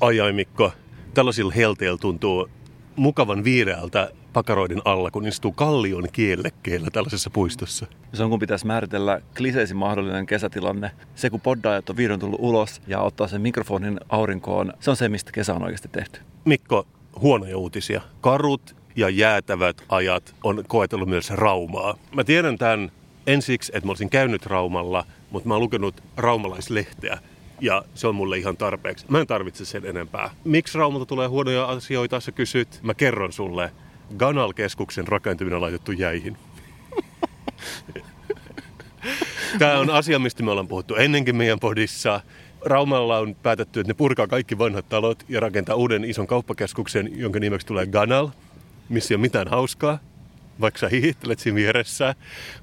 Ai ai Mikko, tällaisilla helteillä tuntuu mukavan viireältä pakaroiden alla, kun istuu kallion kiellekkeellä tällaisessa puistossa. Se on kun pitäisi määritellä kliseisin mahdollinen kesätilanne. Se kun poddaajat on vihdoin tullut ulos ja ottaa sen mikrofonin aurinkoon, se on se, mistä kesä on oikeasti tehty. Mikko, huonoja uutisia. Karut ja jäätävät ajat on koetellut myös Raumaa. Mä tiedän tämän ensiksi, että mä olisin käynyt Raumalla, mutta mä oon lukenut raumalaislehteä ja se on mulle ihan tarpeeksi. Mä en tarvitse sen enempää. Miksi Raumalta tulee huonoja asioita, sä kysyt? Mä kerron sulle. Ganal-keskuksen rakentuminen on laitettu jäihin. Tämä on asia, mistä me ollaan puhuttu ennenkin meidän podissa. Raumalla on päätetty, että ne purkaa kaikki vanhat talot ja rakentaa uuden ison kauppakeskuksen, jonka nimeksi tulee Ganal, missä ei ole mitään hauskaa, vaikka sä hihittelet siinä vieressä.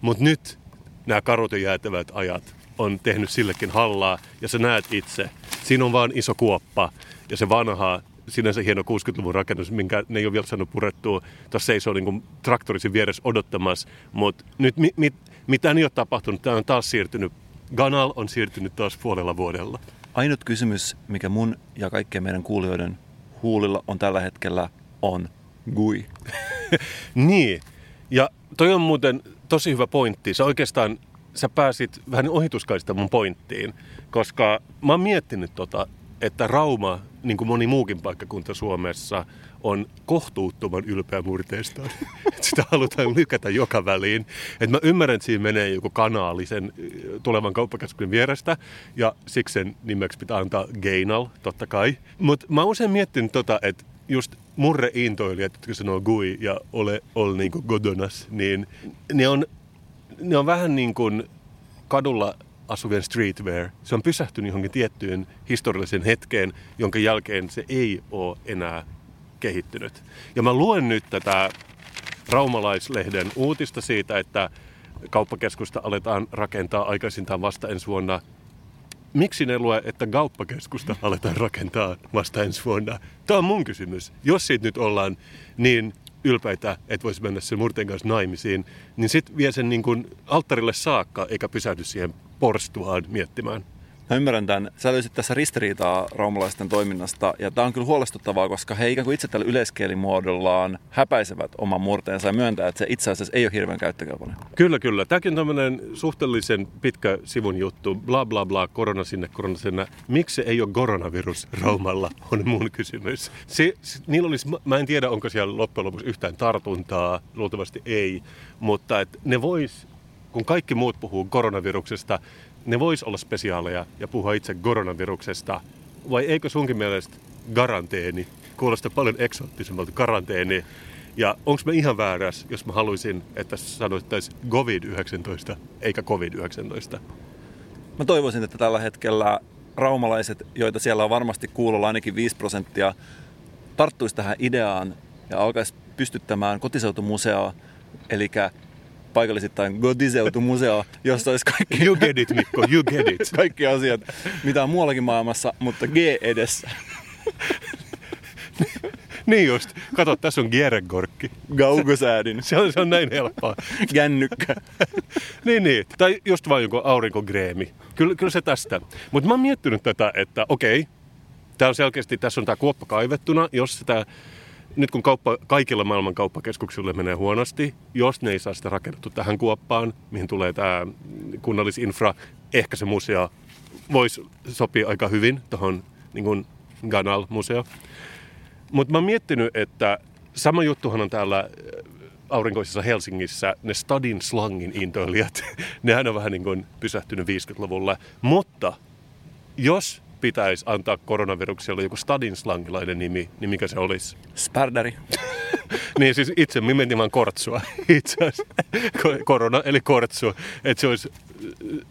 Mutta nyt nämä karut ja jäätävät ajat on tehnyt sillekin hallaa ja sä näet itse. Siinä on vaan iso kuoppa ja se vanha sinänsä hieno 60-luvun rakennus, minkä ne ei ole vielä saanut purettua. Tuossa seisoo niin traktorisin vieressä odottamassa, mutta nyt mi, mi, mitään ei ole tapahtunut. Tämä on taas siirtynyt, Ganal on siirtynyt taas puolella vuodella. Ainut kysymys, mikä mun ja kaikkien meidän kuulijoiden huulilla on tällä hetkellä, on gui. niin, ja toi on muuten tosi hyvä pointti. Se oikeastaan sä pääsit vähän ohituskaista mun pointtiin, koska mä oon miettinyt tota, että Rauma, niin kuin moni muukin paikkakunta Suomessa, on kohtuuttoman ylpeä murteestaan. Sitä halutaan lykätä joka väliin. Et mä ymmärrän, että siinä menee joku kanaali sen tulevan kauppakeskuksen vierestä, ja siksi sen nimeksi pitää antaa Gainal, totta kai. Mutta mä oon usein miettinyt tota, että just murre-intoilijat, jotka sanoo gui ja ole, ole niin godonas, niin ne on ne on vähän niin kuin kadulla asuvien streetwear. Se on pysähtynyt johonkin tiettyyn historialliseen hetkeen, jonka jälkeen se ei ole enää kehittynyt. Ja mä luen nyt tätä Raumalaislehden uutista siitä, että kauppakeskusta aletaan rakentaa aikaisintaan vasta ensi vuonna. Miksi ne lue, että kauppakeskusta aletaan rakentaa vasta ensi vuonna? Tämä on mun kysymys. Jos siitä nyt ollaan niin ylpeitä, että voisi mennä sen murteen kanssa naimisiin, niin sitten vie sen niin kuin alttarille saakka, eikä pysähdy siihen porstuaan miettimään. Mä ymmärrän tämän. Sä löysit tässä ristiriitaa raumalaisten toiminnasta, ja tämä on kyllä huolestuttavaa, koska he ikään kuin itse tällä yleiskielimuodollaan häpäisevät oman murteensa ja myöntää, että se itse asiassa ei ole hirveän käyttökelpoinen. Kyllä, kyllä. Tämäkin on tämmöinen suhteellisen pitkä sivun juttu. Bla bla bla, korona sinne, korona sinne. Miksi ei ole koronavirus Raumalla, on mun kysymys. Se, se, niillä olisi, mä en tiedä, onko siellä loppujen lopuksi yhtään tartuntaa, luultavasti ei, mutta et ne vois kun kaikki muut puhuu koronaviruksesta, ne vois olla spesiaaleja ja puhua itse koronaviruksesta. Vai eikö sunkin mielestä garanteeni kuulostaa paljon eksoottisemmalta karanteeni? Ja onko me ihan väärässä, jos mä haluaisin, että sanoittaisiin COVID-19 eikä COVID-19? Mä toivoisin, että tällä hetkellä raumalaiset, joita siellä on varmasti kuulolla ainakin 5 prosenttia, tarttuisi tähän ideaan ja alkaisi pystyttämään kotiseutumuseo, eli paikallisittain Godiseutu-museo, jossa olisi kaikki... You get it, Mikko, you get it. kaikki asiat, mitä on muuallakin maailmassa, mutta G edessä. niin just. Kato, tässä on Gieregorkki. Gaugosäädin. Se on, se on näin helppoa. Gännykkä. niin, niin. Tai just vain joku aurinkogreemi. Kyllä, kyllä se tästä. Mutta mä oon miettinyt tätä, että okei, tämä on selkeästi, tässä on tämä kuoppa kaivettuna. Jos sitä nyt kun kauppa, kaikilla maailman kauppakeskuksilla menee huonosti, jos ne ei saa sitä rakennettu tähän kuoppaan, mihin tulee tämä kunnallisinfra, ehkä se museo voisi sopia aika hyvin tuohon niin Ganal-museo. Mutta mä oon miettinyt, että sama juttuhan on täällä äh, aurinkoisessa Helsingissä, ne stadin slangin intoilijat, nehän on vähän niin kuin pysähtynyt 50-luvulle. Mutta jos pitäisi antaa koronavirukselle joku stadin slangilainen nimi, niin mikä se olisi? Spardari. niin siis itse me mentiin vaan kortsua itse. Korona eli kortsu, että se olisi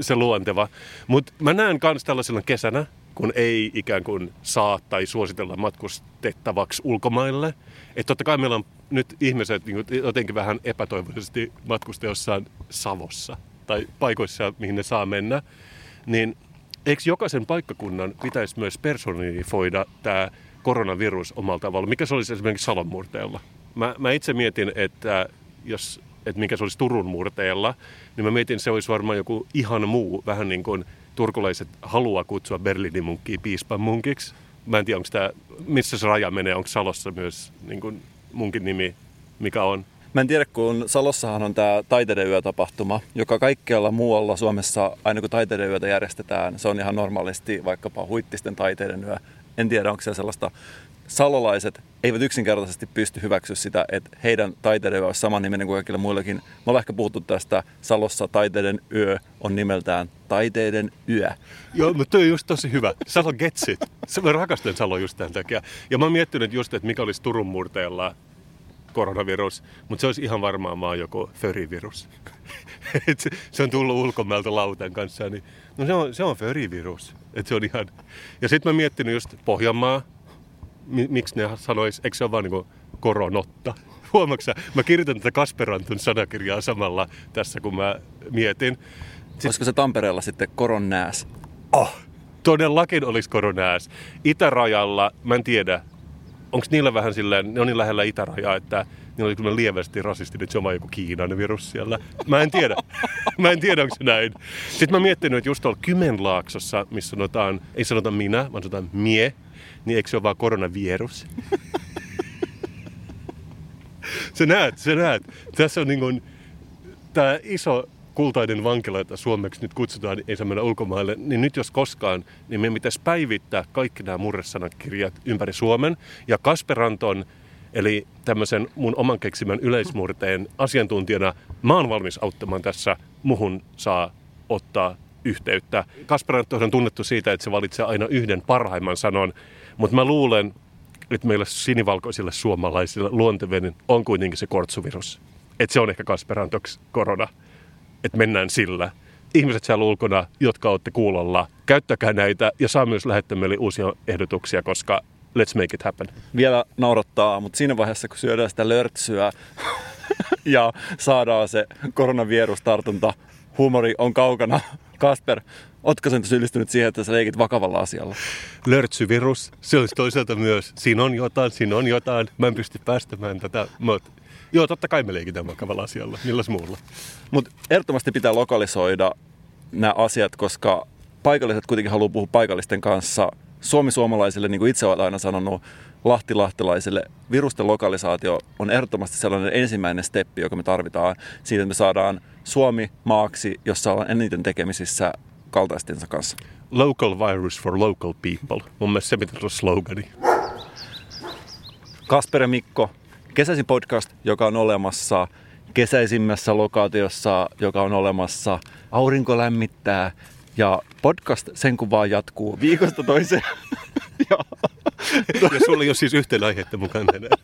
se luonteva. Mutta mä näen myös tällaisena kesänä, kun ei ikään kuin saa tai suositella matkustettavaksi ulkomaille. Että totta kai meillä on nyt ihmiset niin jotenkin vähän epätoivoisesti matkusta jossain Savossa tai paikoissa, mihin ne saa mennä. niin eikö jokaisen paikkakunnan pitäisi myös personifoida tämä koronavirus omalla tavalla? Mikä se olisi esimerkiksi Salon murteella? Mä, mä itse mietin, että jos että mikä se olisi Turun murteella, niin mä mietin, että se olisi varmaan joku ihan muu, vähän niin kuin turkulaiset haluaa kutsua Berliinin munkkiä piispan munkiksi. Mä en tiedä, onko tämä, missä se raja menee, onko Salossa myös niin kuin munkin nimi, mikä on. Mä en tiedä, kun Salossahan on tämä taiteiden yötapahtuma, joka kaikkialla muualla Suomessa, aina kun taiteiden yötä järjestetään, se on ihan normaalisti vaikkapa huittisten taiteiden yö. En tiedä, onko se sellaista salolaiset eivät yksinkertaisesti pysty hyväksyä sitä, että heidän taiteiden olisi saman niminen kuin kaikille muillekin. Mä olen ehkä puhuttu tästä Salossa taiteiden yö on nimeltään Taiteiden yö. Joo, mutta toi on just tosi hyvä. Salo gets it. Mä rakastan Salo just tämän takia. Ja mä oon miettinyt just, että mikä olisi Turun murteella koronavirus, mutta se olisi ihan varmaan vaan joku förivirus. se, se on tullut ulkomailta lautan kanssa, niin no se on, se on förivirus. Et se on ihan... Ja sitten mä miettinyt just Pohjanmaa, miksi ne sanois, eikö se ole vaan niin koronotta? Huomaatko Mä kirjoitan tätä Kasperantun sanakirjaa samalla tässä, kun mä mietin. Sitten, Olisiko se Tampereella sitten koronnääs? Oh, todellakin olisi koronääs. Itärajalla, mä en tiedä, onko niillä vähän silleen, ne on niin lähellä itärajaa, että niillä oli lievästi rasistinen, vaan joku Kiinan virus siellä. Mä en tiedä. mä en tiedä, onko se näin. Sitten mä miettinyt, että just tuolla Kymenlaaksossa, missä sanotaan, ei sanota minä, vaan sanotaan mie, niin eikö se ole vaan koronavirus? se näet, se näet. Tässä on niin kuin, tämä iso kultainen vankila, jota suomeksi nyt kutsutaan, ei saa mennä ulkomaille, niin nyt jos koskaan, niin meidän pitäisi päivittää kaikki nämä murresanakirjat ympäri Suomen. Ja Kasperanton, eli tämmöisen mun oman keksimän yleismurteen asiantuntijana, mä oon valmis auttamaan tässä. Muhun saa ottaa yhteyttä. Kasperanto on tunnettu siitä, että se valitsee aina yhden parhaimman sanon, mutta mä luulen, että meillä sinivalkoisille suomalaisille luontevinen on kuitenkin se kortsuvirus. Että se on ehkä Kasperantoks korona. Että mennään sillä. Ihmiset siellä ulkona, jotka olette kuulolla, käyttäkää näitä ja saa myös lähettää meille uusia ehdotuksia, koska let's make it happen. Vielä naurattaa, mutta siinä vaiheessa, kun syödään sitä lörtsyä ja saadaan se koronavirustartunta, huumori on kaukana. Kasper, Oletko sen syyllistynyt siihen, että sä leikit vakavalla asialla? Lörtsyvirus, se olisi toisaalta myös. Siinä on jotain, siinä on jotain. Mä en pysty päästämään tätä. Mutta joo, totta kai me leikitään vakavalla asialla. Milläs muulla? Mutta ehdottomasti pitää lokalisoida nämä asiat, koska paikalliset kuitenkin haluaa puhua paikallisten kanssa. Suomi-suomalaisille, niin kuin itse olen aina sanonut, lahtilahtilaisille virusten lokalisaatio on ehdottomasti sellainen ensimmäinen steppi, joka me tarvitaan siitä, että me saadaan Suomi maaksi, jossa ollaan eniten tekemisissä kaltaistensa kanssa. Local virus for local people. Mun mielestä se pitäisi olla slogani. Kasper ja Mikko, kesäisin podcast, joka on olemassa kesäisimmässä lokaatiossa, joka on olemassa. Aurinko lämmittää ja podcast sen kun vaan jatkuu viikosta toiseen. ja, ja sulla ei ole siis yhteen aihetta mukaan tänään.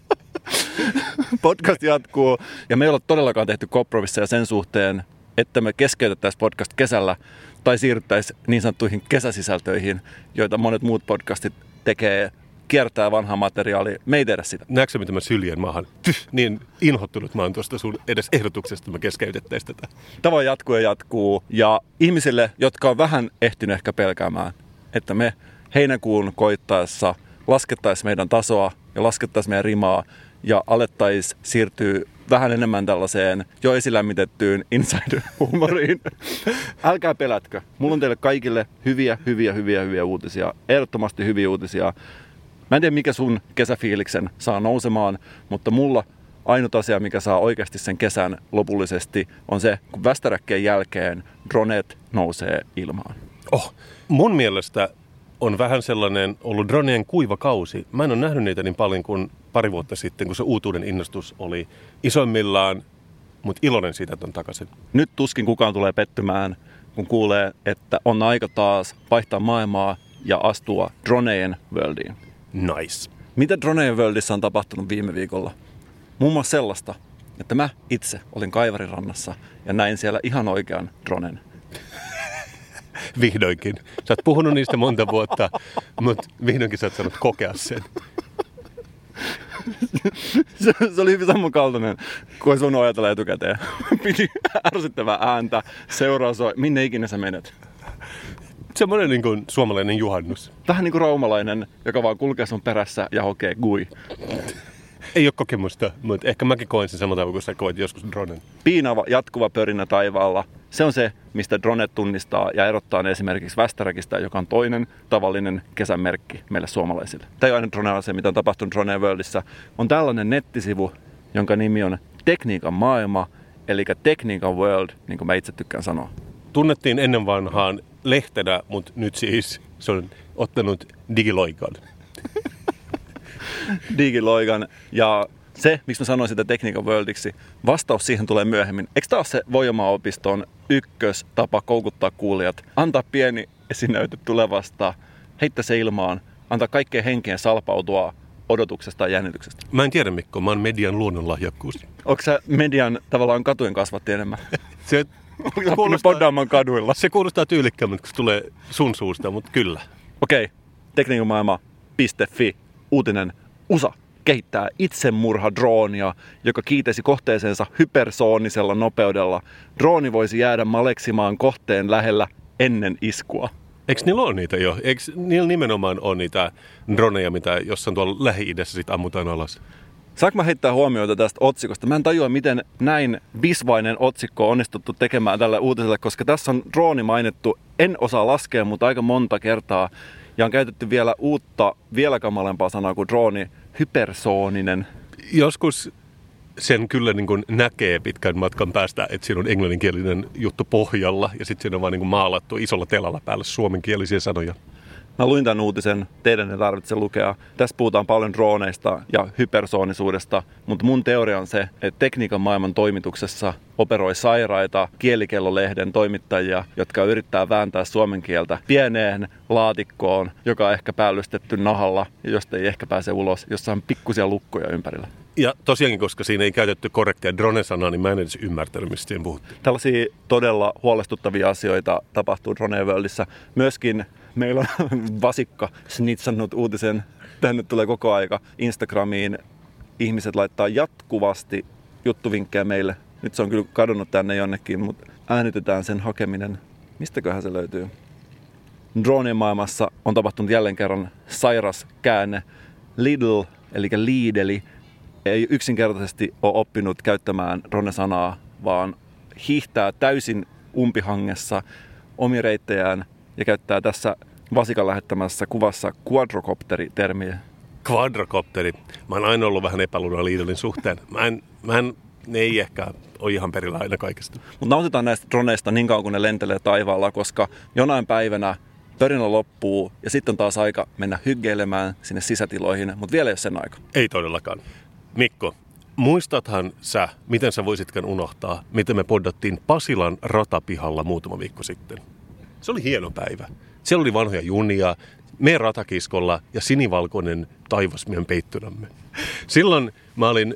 podcast jatkuu ja me ei olla todellakaan tehty kompromisseja sen suhteen, että me keskeytettäisiin podcast kesällä tai siirryttäisiin niin sanottuihin kesäsisältöihin, joita monet muut podcastit tekee kiertää vanhaa materiaalia. Me ei tehdä sitä. Näetkö, mitä mä syljen maahan? Tyh, niin inhottunut mä oon tuosta sun edes ehdotuksesta, mä keskeytettäisiin tätä. Tava jatkuu ja jatkuu. Ja ihmisille, jotka on vähän ehtinyt ehkä pelkäämään, että me heinäkuun koittaessa laskettaisiin meidän tasoa ja laskettaisiin meidän rimaa ja alettaisiin siirtyä vähän enemmän tällaiseen jo esilämmitettyyn inside-humoriin. Älkää pelätkö. Mulla on teille kaikille hyviä, hyviä, hyviä, hyviä uutisia. Ehdottomasti hyviä uutisia. Mä en tiedä, mikä sun kesäfiiliksen saa nousemaan, mutta mulla ainut asia, mikä saa oikeasti sen kesän lopullisesti, on se, kun västäräkkeen jälkeen dronet nousee ilmaan. Oh, mun mielestä on vähän sellainen ollut droneen kuiva kausi. Mä en ole nähnyt niitä niin paljon kuin pari vuotta sitten, kun se uutuuden innostus oli isoimmillaan, mutta iloinen siitä, että on takaisin. Nyt tuskin kukaan tulee pettymään, kun kuulee, että on aika taas vaihtaa maailmaa ja astua droneen worldiin. Nice. Mitä droneen worldissa on tapahtunut viime viikolla? Muun muassa sellaista, että mä itse olin Kaivarirannassa ja näin siellä ihan oikean dronen. Vihdoinkin. Sä oot puhunut niistä monta vuotta, mutta vihdoinkin sä oot saanut kokea sen. se, se, oli hyvin samankaltainen kuin sun ajatella etukäteen. Piti ärsyttävää ääntä, seuraa soi, minne ikinä sä menet. Semmoinen niin kuin suomalainen juhannus. Vähän niin kuin raumalainen, joka vaan kulkee sun perässä ja hokee gui. Ei ole kokemusta, mutta ehkä mäkin koen sen samalla tavalla, kun sä koet joskus dronen. Piinava, jatkuva pörinä taivaalla. Se on se, mistä drone tunnistaa ja erottaa ne esimerkiksi Västäräkistä, joka on toinen tavallinen kesämerkki meille suomalaisille. Tämä ei ole aina drone se, mitä on tapahtunut Drone Worldissa. On tällainen nettisivu, jonka nimi on Tekniikan maailma, eli Tekniikan World, niin kuin mä itse tykkään sanoa. Tunnettiin ennen vanhaan lehtenä, mutta nyt siis se on ottanut digiloikan. digiloikan ja se, miksi mä sanoin sitä Technical Worldiksi, vastaus siihen tulee myöhemmin. Eikö tämä ole se Voimaa-opiston ykköstapa koukuttaa kuulijat? Antaa pieni esinäyte tulevasta, heittää se ilmaan, antaa kaikkeen henkeen salpautua odotuksesta ja jännityksestä. Mä en tiedä Mikko, mä oon median luonnonlahjakkuus. Onko sä median tavallaan katujen kasvatti enemmän? Se kuulostaa, kaduilla. Se kuulostaa tyylikkäämmin, kun se tulee sun suusta, mutta kyllä. Okei, okay. tekniikamaailma.fi, uutinen USA kehittää itsemurhadroonia, joka kiitesi kohteeseensa hypersoonisella nopeudella. Drooni voisi jäädä maleksimaan kohteen lähellä ennen iskua. Eikö niillä ole niitä jo? Eikö niillä nimenomaan ole niitä droneja, mitä jossain tuolla Lähi-idässä sit ammutaan alas? Saanko mä heittää huomioita tästä otsikosta? Mä en tajua, miten näin visvainen otsikko on onnistuttu tekemään tälle uutiselle, koska tässä on drooni mainittu, en osaa laskea, mutta aika monta kertaa. Ja on käytetty vielä uutta, vielä kamalempaa sanaa kuin drooni, hypersooninen. Joskus sen kyllä niin kuin näkee pitkän matkan päästä, että siinä on englanninkielinen juttu pohjalla ja sitten siinä on vaan niin kuin maalattu isolla telalla päällä suomenkielisiä sanoja. Mä luin tämän uutisen, teidän ei tarvitse lukea. Tässä puhutaan paljon droneista ja hypersoonisuudesta, mutta mun teoria on se, että tekniikan maailman toimituksessa operoi sairaita kielikellolehden toimittajia, jotka yrittää vääntää suomen kieltä pieneen laatikkoon, joka on ehkä päällystetty nahalla, josta ei ehkä pääse ulos, jossa on pikkusia lukkoja ympärillä. Ja tosiaankin, koska siinä ei käytetty korrektia drone-sanaa, niin mä en edes ymmärtänyt, mistä siinä puhuttiin. Tällaisia todella huolestuttavia asioita tapahtuu Drone. Myöskin meillä on vasikka snitsannut uutisen. Tänne tulee koko aika Instagramiin. Ihmiset laittaa jatkuvasti juttuvinkkejä meille. Nyt se on kyllä kadonnut tänne jonnekin, mutta äänitetään sen hakeminen. Mistäköhän se löytyy? Droneen maailmassa on tapahtunut jälleen kerran sairas käänne. Lidl, eli Lidli, ei yksinkertaisesti ole oppinut käyttämään drone-sanaa, vaan hiihtää täysin umpihangessa omireittejään ja käyttää tässä Vasikan lähettämässä kuvassa quadrocopteri-termiä. Quadrocopteri. Mä oon aina ollut vähän epäluuloinen Lidlin suhteen. Mä en, mä en, ne ei ehkä ole ihan perillä aina kaikesta. Mutta nautitaan näistä droneista niin kauan kuin ne lentelee taivaalla, koska jonain päivänä pörinä loppuu ja sitten on taas aika mennä hyggeilemään sinne sisätiloihin, mutta vielä ei ole sen aika. Ei todellakaan. Mikko, muistathan sä, miten sä voisitkaan unohtaa, miten me poddattiin Pasilan ratapihalla muutama viikko sitten? Se oli hieno päivä. Siellä oli vanhoja junia, me ratakiskolla ja sinivalkoinen taivas meidän peittynämme. Silloin mä olin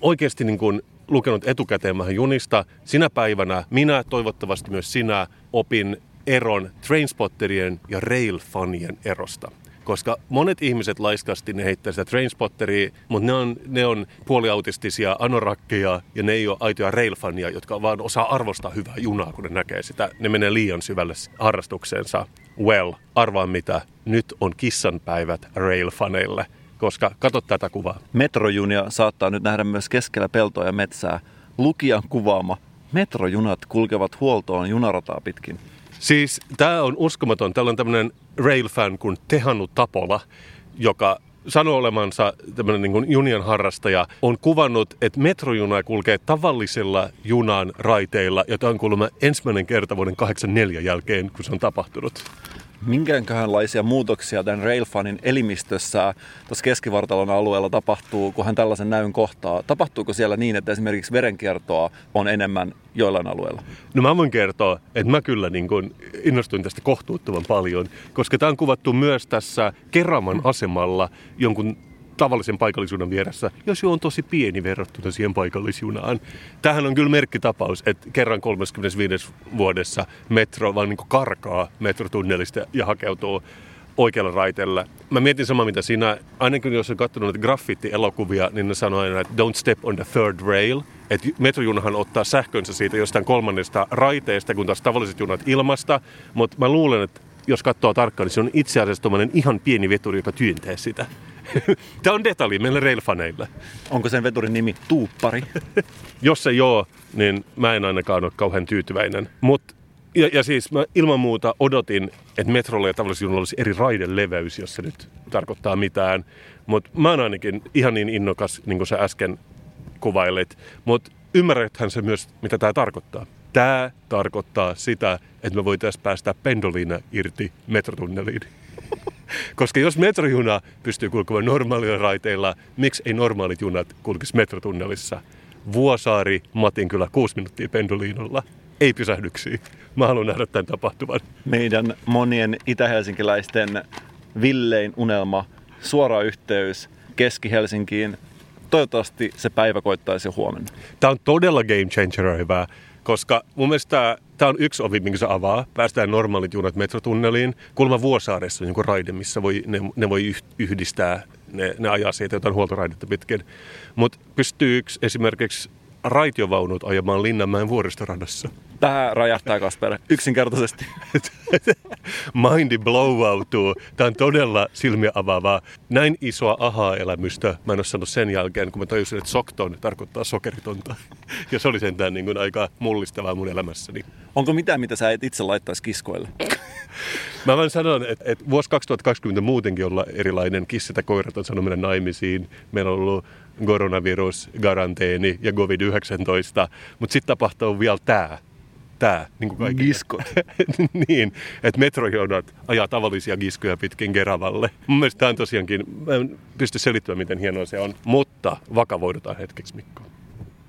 oikeasti niin kuin lukenut etukäteen vähän junista. Sinä päivänä minä, toivottavasti myös sinä, opin eron Trainspotterien ja Railfanien erosta koska monet ihmiset laiskasti ne heittää sitä trainspotteria, mutta ne on, ne on puoliautistisia anorakkeja ja ne ei ole aitoja railfania, jotka vaan osaa arvostaa hyvää junaa, kun ne näkee sitä. Ne menee liian syvälle harrastukseensa. Well, arvaan mitä, nyt on kissanpäivät railfaneille, koska katso tätä kuvaa. Metrojunia saattaa nyt nähdä myös keskellä peltoa ja metsää. Lukijan kuvaama Metrojunat kulkevat huoltoon junarataa pitkin. Siis tämä on uskomaton. Täällä on tämmöinen rail-fan kuin Tehannu Tapola, joka sanoo olemansa tämmöinen niin kuin junian harrastaja, on kuvannut, että metrojuna kulkee tavallisilla junan raiteilla, jota on kuulemma ensimmäinen kerta vuoden 84 jälkeen, kun se on tapahtunut minkäänköhänlaisia muutoksia tämän Railfanin elimistössä tuossa keskivartalon alueella tapahtuu, kun hän tällaisen näyn kohtaa? Tapahtuuko siellä niin, että esimerkiksi verenkiertoa on enemmän joillain alueilla? No mä voin kertoa, että mä kyllä niin kun innostuin tästä kohtuuttoman paljon, koska tämä on kuvattu myös tässä Keraman asemalla jonkun tavallisen paikallisuuden vieressä, jos jo on tosi pieni verrattuna siihen paikallisjunaan. Tähän on kyllä merkkitapaus, että kerran 35 vuodessa metro vaan niin karkaa metrotunnelista ja hakeutuu oikealla raiteella. Mä mietin samaa mitä sinä, ainakin jos on katsonut näitä graffiti-elokuvia, niin ne sanoo aina, että don't step on the third rail. Että metrojunahan ottaa sähkönsä siitä jostain kolmannesta raiteesta, kun taas tavalliset junat ilmasta. Mutta mä luulen, että jos katsoo tarkkaan, niin se on itse asiassa ihan pieni veturi, joka työntää sitä. Tämä on detalji meille railfaneille. Onko sen veturin nimi Tuuppari? Jos ei ole, niin mä en ainakaan ole kauhean tyytyväinen. Mut, ja, ja siis mä ilman muuta odotin, että metrolla ja tavallisilla olisi eri raideleveys, jos se nyt tarkoittaa mitään. Mutta mä oon ainakin ihan niin innokas, niin kuin sä äsken kuvailit. Mutta ymmärräthän se myös, mitä tämä tarkoittaa. Tämä tarkoittaa sitä, että me voitaisiin päästä pendolina irti metrotunneliin. Koska jos metrojuna pystyy kulkemaan normaalilla raiteilla, miksi ei normaalit junat kulkisi metrotunnelissa? Vuosaari, Matinkylä, kuusi minuuttia pendoliinolla. Ei pysähdyksiä. Mä haluan nähdä tämän tapahtuvan. Meidän monien itä-helsinkiläisten villein unelma, suora yhteys Keski-Helsinkiin. Toivottavasti se päivä koittaisi huomenna. Tämä on todella game changer hyvä, koska mun mielestä tämä on yksi ovi, minkä se avaa. Päästään normaalit junat metrotunneliin. Kulma Vuosaaressa on joku raide, missä voi, ne, ne voi yhdistää, ne, ne ajaa siitä jotain huoltoraidetta pitkin. Mutta pystyykö esimerkiksi raitiovaunut ajamaan Linnanmäen vuoristoradassa? Tähän rajahtaa Kasper, yksinkertaisesti. Mindi blowoutuu. Tämä on todella silmiä avaavaa. Näin isoa ahaa-elämystä mä en ole sanonut sen jälkeen, kun mä tajusin, että sokton tarkoittaa sokeritonta. Ja se oli sentään niin kuin aika mullistavaa mun elämässäni. Onko mitään, mitä sä et itse laittaisi kiskoille? Mä vaan sanon, että, että vuosi 2020 muutenkin olla erilainen. Kissat ja koirat on sanonut mennä naimisiin. Meillä on ollut koronavirus, karanteeni ja COVID-19. Mutta sitten tapahtuu vielä tämä tää, niin kuin kaikille. Giskot. niin, että metrojonat ajaa tavallisia giskoja pitkin Keravalle. Mun mielestä tämä on tosiaankin, mä en pysty selittämään, miten hienoa se on, mutta vakavoidutaan hetkeksi, Mikko.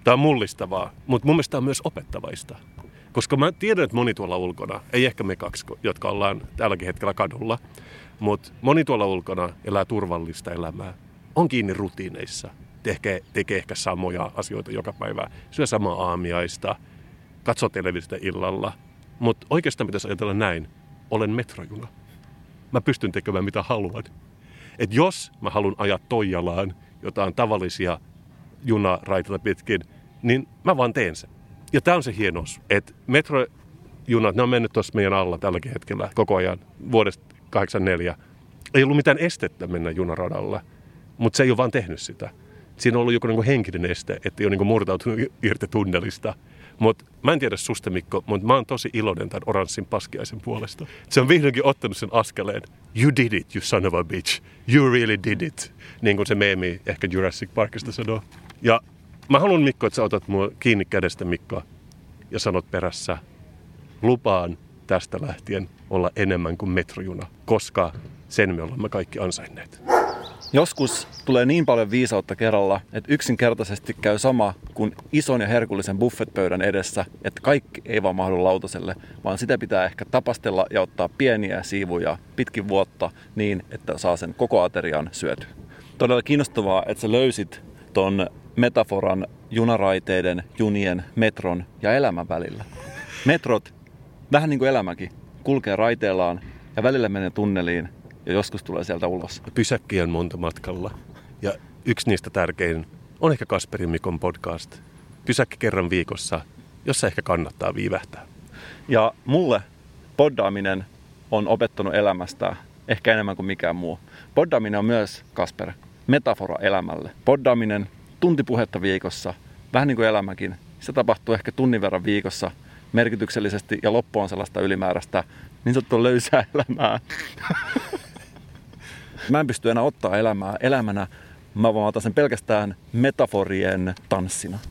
Tämä on mullistavaa, mutta mun mielestä tämä on myös opettavaista. Koska mä tiedän, että moni tuolla ulkona, ei ehkä me kaksi, jotka ollaan tälläkin hetkellä kadulla, mutta moni tuolla ulkona elää turvallista elämää, on kiinni rutiineissa, tekee, tekee ehkä samoja asioita joka päivä, syö samaa aamiaista, katsoo televisiota illalla. Mutta oikeastaan pitäisi ajatella näin, olen metrojuna. Mä pystyn tekemään mitä haluan. Et jos mä haluan ajaa Toijalaan jotain tavallisia junaraiteita pitkin, niin mä vaan teen sen. Ja tämä on se hienous, että metrojunat, ne on mennyt tuossa meidän alla tälläkin hetkellä koko ajan vuodesta 84. Ei ollut mitään estettä mennä junaradalla, mutta se ei ole vaan tehnyt sitä. Siinä on ollut joku niin henkinen este, että ei ole niin murtautunut irti tunnelista. Mutta mä en tiedä susta Mikko, mutta mä oon tosi iloinen tämän oranssin paskiaisen puolesta. Se on vihdoinkin ottanut sen askeleen. You did it, you son of a bitch. You really did it. Niin kuin se meemi ehkä Jurassic Parkista sanoo. Ja Mä haluan Mikko, että sä otat mua kiinni kädestä Mikko ja sanot perässä, lupaan tästä lähtien olla enemmän kuin metrojuna, koska sen me olemme kaikki ansainneet. Joskus tulee niin paljon viisautta kerralla, että yksinkertaisesti käy sama kuin ison ja herkullisen buffetpöydän edessä, että kaikki ei vaan mahdu lautaselle, vaan sitä pitää ehkä tapastella ja ottaa pieniä siivuja pitkin vuotta niin, että saa sen koko aterian syöty. Todella kiinnostavaa, että sä löysit ton metaforan junaraiteiden, junien, metron ja elämän välillä. Metrot, vähän niin kuin elämäkin, kulkee raiteellaan ja välillä menee tunneliin ja joskus tulee sieltä ulos. Pysäkkiä on monta matkalla. Ja yksi niistä tärkein on ehkä Kasperin Mikon podcast. Pysäkki kerran viikossa, jossa ehkä kannattaa viivähtää. Ja mulle poddaaminen on opettanut elämästä ehkä enemmän kuin mikään muu. Poddaaminen on myös, Kasper, metafora elämälle. Poddaaminen tunti puhetta viikossa, vähän niin kuin elämäkin. Se tapahtuu ehkä tunnin verran viikossa merkityksellisesti ja loppu on sellaista ylimääräistä niin sanottua löysää elämää. mä en pysty enää ottaa elämää elämänä, mä vaan otan sen pelkästään metaforien tanssina.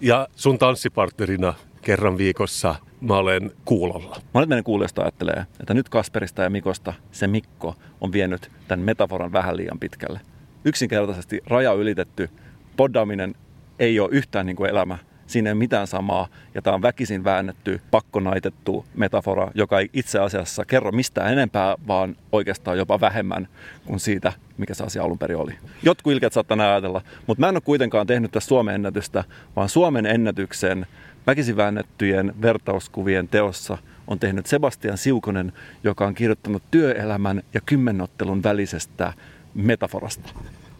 Ja sun tanssipartnerina kerran viikossa mä olen kuulolla. Monet meidän kuulijoista ajattelee, että nyt Kasperista ja Mikosta se Mikko on vienyt tämän metaforan vähän liian pitkälle yksinkertaisesti raja ylitetty. Poddaaminen ei ole yhtään niin kuin elämä. Siinä ei ole mitään samaa. Ja tämä on väkisin väännetty, pakkonaitettu metafora, joka ei itse asiassa kerro mistään enempää, vaan oikeastaan jopa vähemmän kuin siitä, mikä se asia alun perin oli. Jotkut ilkeät saattaa ajatella, mutta mä en ole kuitenkaan tehnyt tästä Suomen ennätystä, vaan Suomen ennätyksen väkisin väännettyjen vertauskuvien teossa on tehnyt Sebastian Siukonen, joka on kirjoittanut työelämän ja kymmenottelun välisestä metaforasta.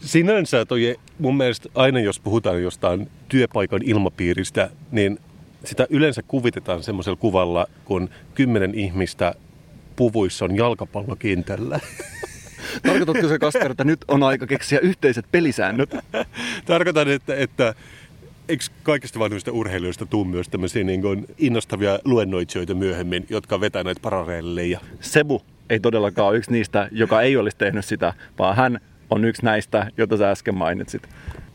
Sinänsä toi mun mielestä aina jos puhutaan jostain työpaikan ilmapiiristä, niin sitä yleensä kuvitetaan semmoisella kuvalla, kun kymmenen ihmistä puvuissa on jalkapallokintällä. Tarkoitatko se, Kasper, että nyt on aika keksiä yhteiset pelisäännöt? Tarkoitan, että, että eikö kaikista vanhoista urheilijoista tuu myös tämmöisiä niin kuin innostavia luennoitsijoita myöhemmin, jotka vetää näitä paralleeleja? Sebu ei todellakaan ole yksi niistä, joka ei olisi tehnyt sitä, vaan hän on yksi näistä, jota sä äsken mainitsit.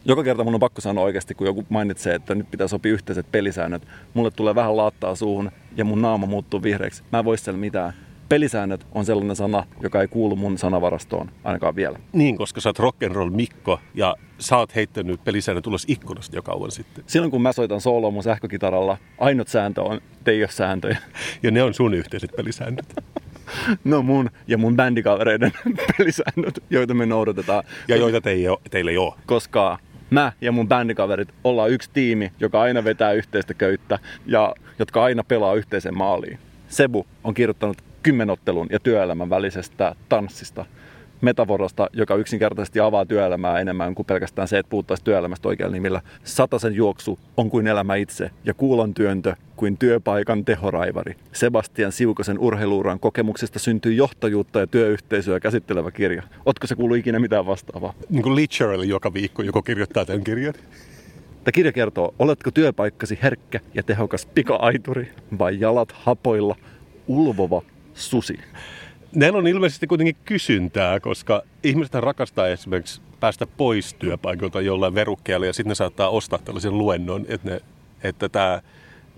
Joka kerta mun on pakko sanoa oikeasti, kun joku mainitsee, että nyt pitää sopia yhteiset pelisäännöt. Mulle tulee vähän laattaa suuhun ja mun naama muuttuu vihreäksi. Mä en voi siellä mitään pelisäännöt on sellainen sana, joka ei kuulu mun sanavarastoon ainakaan vielä. Niin, koska sä oot rock'n'roll Mikko ja sä oot heittänyt pelisäännöt ulos ikkunasta jo kauan sitten. Silloin kun mä soitan soloa mun sähkökitaralla, ainut sääntö on teijos sääntöjä. Ja ne on sun yhteiset pelisäännöt. No mun ja mun bändikavereiden pelisäännöt, joita me noudatetaan. Ja joita te ei ole, teille ei ole. Koska mä ja mun bändikaverit ollaan yksi tiimi, joka aina vetää yhteistä köyttä ja jotka aina pelaa yhteiseen maaliin. Sebu on kirjoittanut kymmenottelun ja työelämän välisestä tanssista, metaforasta, joka yksinkertaisesti avaa työelämää enemmän kuin pelkästään se, että puhuttaisiin työelämästä oikealla nimillä. Satasen juoksu on kuin elämä itse ja kuulon työntö kuin työpaikan tehoraivari. Sebastian Siukosen urheiluuran kokemuksesta syntyy johtajuutta ja työyhteisöä käsittelevä kirja. Otko se kuulu ikinä mitään vastaavaa? Niin kuin literally joka viikko joku kirjoittaa tämän kirjan. Tämä kirja kertoo, oletko työpaikkasi herkkä ja tehokas pika-aituri vai jalat hapoilla, ulvova susi. Näillä on ilmeisesti kuitenkin kysyntää, koska ihmiset rakastaa esimerkiksi päästä pois työpaikalta jollain verukkeella ja sitten ne saattaa ostaa tällaisen luennon, että ne, että tämä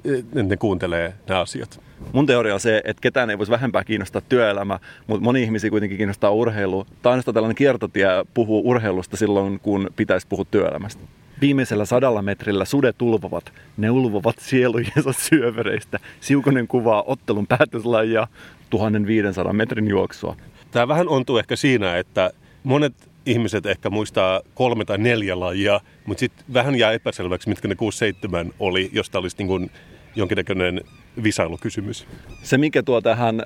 että ne kuuntelee nämä asiat. Mun teoria on se, että ketään ei voisi vähempää kiinnostaa työelämä, mutta moni ihmisiä kuitenkin kiinnostaa urheilu. Tämä on tällainen kiertotie puhuu urheilusta silloin, kun pitäisi puhua työelämästä. Viimeisellä sadalla metrillä sudet ulvovat. Ne ulvovat sielujensa syövereistä. Siukonen kuvaa ottelun päätöslajia 1500 metrin juoksua. Tämä vähän ontuu ehkä siinä, että monet ihmiset ehkä muistaa kolme tai neljä lajia, mutta sitten vähän jää epäselväksi, mitkä ne 6-7 oli, josta olisi niin kuin jonkinnäköinen visailukysymys. Se, mikä tuo tähän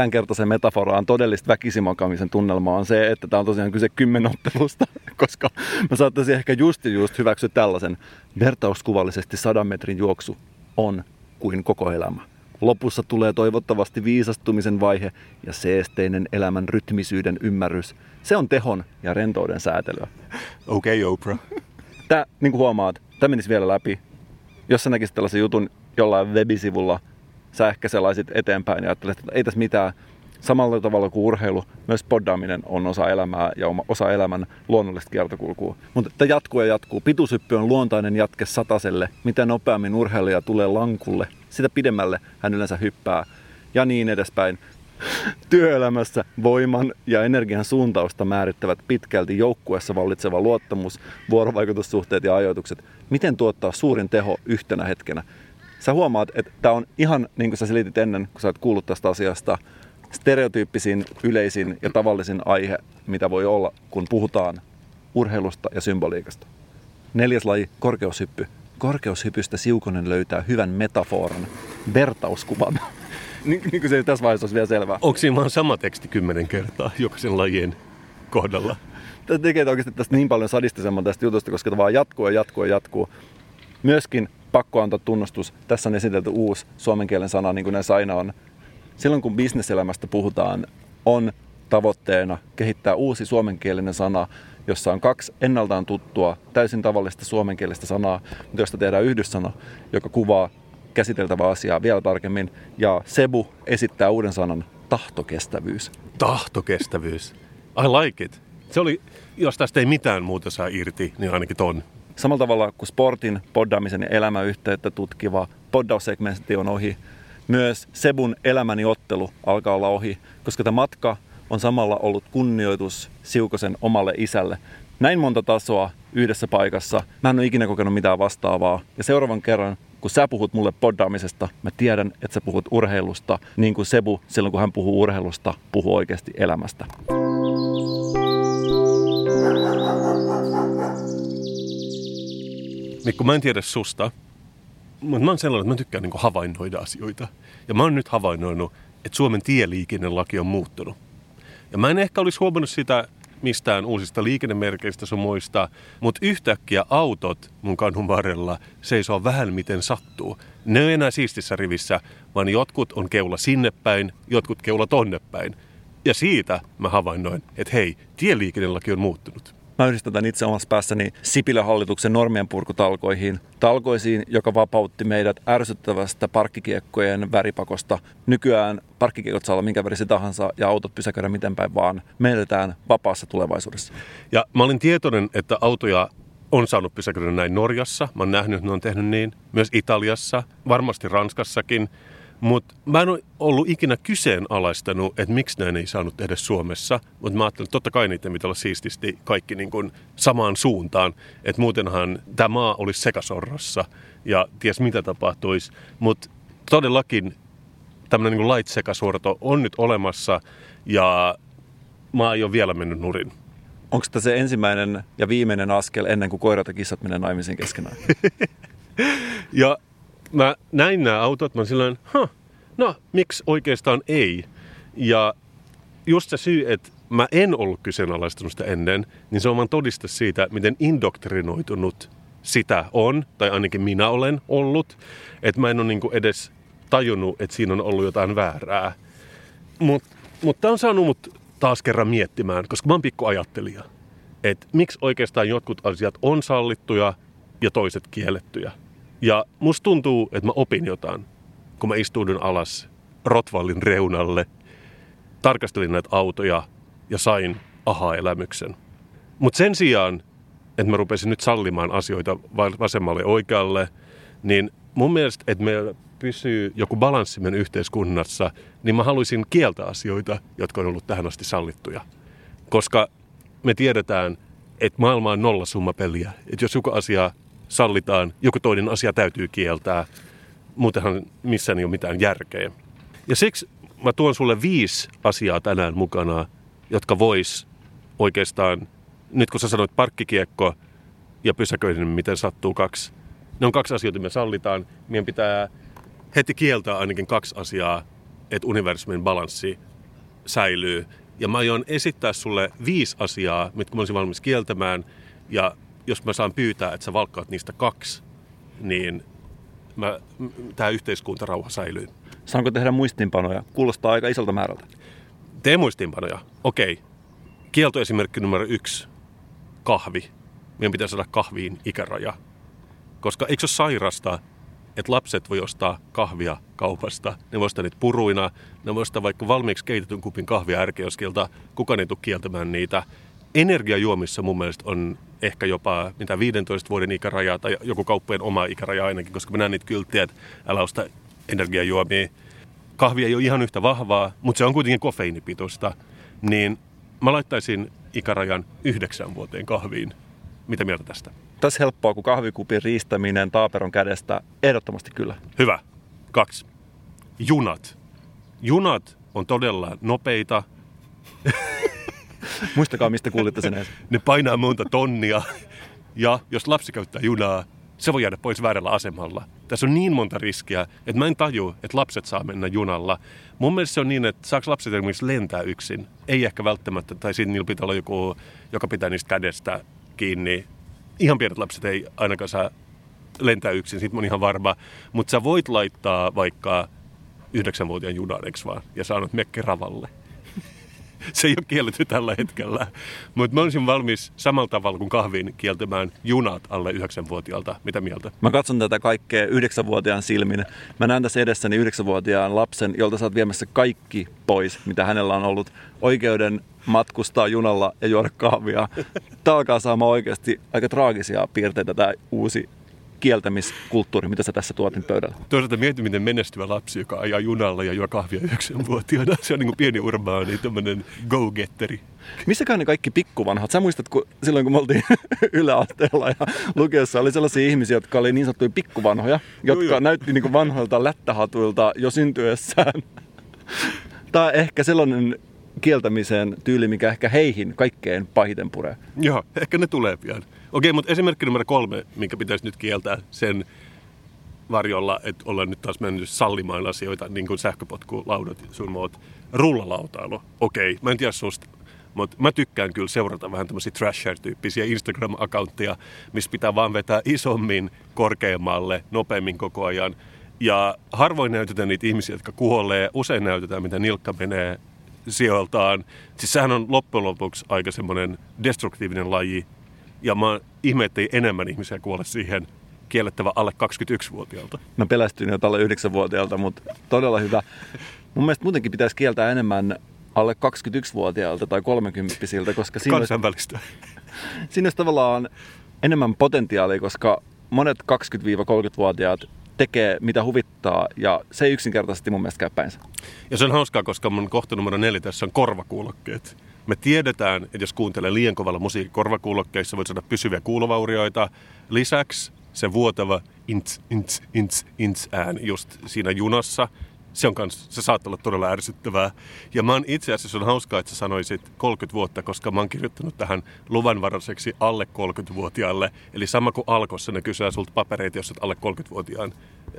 tämänkertaisen metaforaan todellista väkisimakamisen tunnelmaa on se, että tämä on tosiaan kyse kymmenottelusta, koska mä saattaisin ehkä just just hyväksyä tällaisen. Vertauskuvallisesti sadan metrin juoksu on kuin koko elämä. Lopussa tulee toivottavasti viisastumisen vaihe ja seesteinen elämän rytmisyyden ymmärrys. Se on tehon ja rentouden säätelyä. Okei, okay, Oprah. Tämä, niin kuin huomaat, tämä menisi vielä läpi. Jos sä näkisit tällaisen jutun jollain webisivulla, sä ehkä sellaisit eteenpäin ja ajattelet, että ei tässä mitään. Samalla tavalla kuin urheilu, myös poddaaminen on osa elämää ja osa elämän luonnollista kiertokulkua. Mutta tämä jatkuu ja jatkuu. Pituushyppy on luontainen jatke sataselle. Mitä nopeammin urheilija tulee lankulle, sitä pidemmälle hän yleensä hyppää. Ja niin edespäin. Työelämässä voiman ja energian suuntausta määrittävät pitkälti joukkueessa vallitseva luottamus, vuorovaikutussuhteet ja ajoitukset. Miten tuottaa suurin teho yhtenä hetkenä? Sä huomaat, että tämä on ihan niin kuin sä selitit ennen, kun sä oot kuullut tästä asiasta, stereotyyppisin, yleisin ja tavallisin aihe, mitä voi olla, kun puhutaan urheilusta ja symboliikasta. Neljäs laji, korkeushyppy. Korkeushypystä Siukonen löytää hyvän metaforan, vertauskuvan. niin, niin kuin se tässä vaiheessa olisi vielä selvää. Onko siinä vaan sama teksti kymmenen kertaa jokaisen lajien kohdalla? Tämä tekee oikeasti tästä niin paljon sadistisemman tästä jutusta, koska tämä vaan jatkuu ja jatkuu ja jatkuu. Myöskin pakko antaa tunnustus. Tässä on esitelty uusi suomen kielen sana, niin kuin näissä aina on. Silloin kun bisneselämästä puhutaan, on tavoitteena kehittää uusi suomenkielinen sana, jossa on kaksi ennaltaan tuttua, täysin tavallista suomenkielistä sanaa, mutta josta tehdään yhdyssana, joka kuvaa käsiteltävää asiaa vielä tarkemmin. Ja Sebu esittää uuden sanan tahtokestävyys. Tahtokestävyys. I like it. Se oli, jos tästä ei mitään muuta saa irti, niin ainakin ton. Samalla tavalla kuin sportin, poddaamisen ja elämäyhteyttä tutkiva poddaussegmentti on ohi, myös Sebun elämäni ottelu alkaa olla ohi, koska tämä matka on samalla ollut kunnioitus Siukosen omalle isälle. Näin monta tasoa yhdessä paikassa. Mä en ole ikinä kokenut mitään vastaavaa. Ja seuraavan kerran, kun sä puhut mulle poddaamisesta, mä tiedän, että sä puhut urheilusta, niin kuin Sebu silloin, kun hän puhuu urheilusta, puhuu oikeasti elämästä. Mikko, mä en tiedä susta, mutta mä oon sellainen, että mä tykkään niin havainnoida asioita. Ja mä oon nyt havainnoinut, että Suomen tieliikennelaki on muuttunut. Ja mä en ehkä olisi huomannut sitä mistään uusista liikennemerkeistä sun muista, mutta yhtäkkiä autot mun kadun varrella seisoo vähän miten sattuu. Ne ei enää siistissä rivissä, vaan jotkut on keula sinne päin, jotkut keula tonne päin. Ja siitä mä havainnoin, että hei, tieliikennelaki on muuttunut. Mä yhdistetään itse omassa päässäni Sipilän hallituksen normien purkutalkoihin. Talkoisiin, joka vapautti meidät ärsyttävästä parkkikiekkojen väripakosta. Nykyään parkkikiekot saa olla minkä värisi tahansa ja autot pysäköidä miten päin vaan. Me vapaassa tulevaisuudessa. Ja mä olin tietoinen, että autoja on saanut pysäköidä näin Norjassa. Mä oon nähnyt, että ne on tehnyt niin. Myös Italiassa, varmasti Ranskassakin. Mutta mä en ole ollut ikinä kyseenalaistanut, että miksi näin ei saanut tehdä Suomessa. Mutta mä ajattelin, että totta kai niitä pitää olla siististi kaikki niin kuin samaan suuntaan. Että muutenhan tämä maa olisi sekasorrossa ja ties mitä tapahtuisi. Mutta todellakin tämmöinen niin light sekasorto on nyt olemassa ja mä ei ole vielä mennyt nurin. Onko tämä se ensimmäinen ja viimeinen askel ennen kuin koirat ja kissat menee naimisiin keskenään? ja mä näin nämä autot, mä silloin, huh, no miksi oikeastaan ei? Ja just se syy, että mä en ollut kyseenalaistanut sitä ennen, niin se on vaan todiste siitä, miten indoktrinoitunut sitä on, tai ainakin minä olen ollut, että mä en ole niinku edes tajunnut, että siinä on ollut jotain väärää. Mutta mut tämä on saanut mut taas kerran miettimään, koska mä oon pikku ajattelija, että miksi oikeastaan jotkut asiat on sallittuja ja toiset kiellettyjä. Ja musta tuntuu, että mä opin jotain, kun mä istuudun alas Rotvallin reunalle, tarkastelin näitä autoja ja sain aha-elämyksen. Mutta sen sijaan, että mä rupesin nyt sallimaan asioita vasemmalle oikealle, niin mun mielestä, että meillä pysyy joku balanssi meidän yhteiskunnassa, niin mä haluaisin kieltää asioita, jotka on ollut tähän asti sallittuja. Koska me tiedetään, että maailma on nollasummapeliä. Että jos joku asia sallitaan, joku toinen asia täytyy kieltää. Muutenhan missään ei ole mitään järkeä. Ja siksi mä tuon sulle viisi asiaa tänään mukana, jotka vois oikeastaan, nyt kun sä sanoit parkkikiekko ja pysäköinen, miten sattuu kaksi. Ne on kaksi asiaa, me sallitaan. Meidän pitää heti kieltää ainakin kaksi asiaa, että universumin balanssi säilyy. Ja mä aion esittää sulle viisi asiaa, mitkä mä olisin valmis kieltämään. Ja jos mä saan pyytää, että sä valkkaat niistä kaksi, niin tämä yhteiskuntarauha säilyy. Saanko tehdä muistinpanoja? Kuulostaa aika isolta määrältä. Tee muistinpanoja. Okei. Kieltoesimerkki numero yksi. Kahvi. Meidän pitää saada kahviin ikäraja. Koska eikö se ole sairasta, että lapset voi ostaa kahvia kaupasta. Ne voi ostaa niitä puruina, ne voi ostaa vaikka valmiiksi keitetyn kupin kahvia ärkeoskilta. Kukaan ei tule kieltämään niitä energiajuomissa mun mielestä on ehkä jopa mitä 15 vuoden ikäraja tai joku kauppojen oma ikäraja ainakin, koska mä näen niitä kylttiä, että älä osta energiajuomia. Kahvi ei ole ihan yhtä vahvaa, mutta se on kuitenkin kofeiinipitoista. Niin mä laittaisin ikärajan yhdeksän vuoteen kahviin. Mitä mieltä tästä? Tässä helppoa kuin kahvikupin riistäminen taaperon kädestä. Ehdottomasti kyllä. Hyvä. Kaksi. Junat. Junat on todella nopeita. Muistakaa, mistä kuulitte sen. Ne painaa monta tonnia. Ja jos lapsi käyttää junaa, se voi jäädä pois väärällä asemalla. Tässä on niin monta riskiä, että mä en taju, että lapset saa mennä junalla. Mun mielestä se on niin, että saako lapset esimerkiksi lentää yksin? Ei ehkä välttämättä, tai siinä niillä pitää olla joku, joka pitää niistä kädestä kiinni. Ihan pienet lapset ei ainakaan saa lentää yksin, siitä mä ihan varma. Mutta sä voit laittaa vaikka yhdeksänvuotiaan junan, vaan? Ja saanut mekke ravalle. se ei ole kielletty tällä hetkellä. Mutta mä olisin valmis samalla tavalla kuin kahvin kieltämään junat alle yhdeksänvuotiaalta. Mitä mieltä? Mä katson tätä kaikkea yhdeksänvuotiaan silmin. Mä näen tässä edessäni yhdeksänvuotiaan lapsen, jolta sä oot viemässä kaikki pois, mitä hänellä on ollut. Oikeuden matkustaa junalla ja juoda kahvia. Tämä alkaa saamaan oikeasti aika traagisia piirteitä tämä uusi kieltämiskulttuuri, mitä sä tässä tuotin pöydällä? Toisaalta mieti, miten menestyvä lapsi, joka ajaa junalla ja juo kahvia yhdeksänvuotiaana. Se on niin kuin pieni urbaani, tämmöinen go-getteri. Missäkään ne kaikki pikkuvanhat? Sä muistat, kun silloin kun me oltiin yläasteella ja lukiossa oli sellaisia ihmisiä, jotka oli niin sanottuja pikkuvanhoja, jotka joo, joo. näytti niin kuin vanhoilta lättähatuilta jo syntyessään. Tai ehkä sellainen kieltämiseen tyyli, mikä ehkä heihin kaikkein pahiten puree. Joo, ehkä ne tulee pian. Okei, mutta esimerkki numero kolme, minkä pitäisi nyt kieltää sen varjolla, että ollaan nyt taas mennyt sallimaan asioita, niin kuin sähköpotkulaudat sun muut. Rullalautailu. Okei, mä en tiedä susta, Mutta mä tykkään kyllä seurata vähän tämmöisiä trasher-tyyppisiä Instagram-akantteja, missä pitää vaan vetää isommin, korkeammalle, nopeammin koko ajan. Ja harvoin näytetään niitä ihmisiä, jotka kuolee. Usein näytetään, mitä nilkka menee sijoiltaan. Siis sehän on loppujen lopuksi aika semmoinen destruktiivinen laji. Ja mä ihme, ettei enemmän ihmisiä kuole siihen kiellettävä alle 21-vuotiaalta. Mä pelästyin jo alle 9-vuotiaalta, mutta todella hyvä. Mun mielestä muutenkin pitäisi kieltää enemmän alle 21-vuotiaalta tai 30 koska siinä Kansainvälistä. Olisi, siinä olisi tavallaan enemmän potentiaalia, koska monet 20-30-vuotiaat tekee mitä huvittaa ja se ei yksinkertaisesti mun mielestä käy päinsä. Ja se on hauskaa, koska mun kohta numero neljä tässä on korvakuulokkeet. Me tiedetään, että jos kuuntelee liian kovalla musiikki korvakuulokkeissa, voit saada pysyviä kuulovaurioita. Lisäksi se vuotava ints, ints, ints, ints ääni just siinä junassa – se, on kans, se saattaa olla todella ärsyttävää. Ja mä oon itse asiassa on hauskaa, että sä sanoisit 30 vuotta, koska mä oon kirjoittanut tähän luvanvaraiseksi alle 30-vuotiaalle. Eli sama kuin alkossa ne kysyä sulta papereita, jos olet alle 30-vuotiaan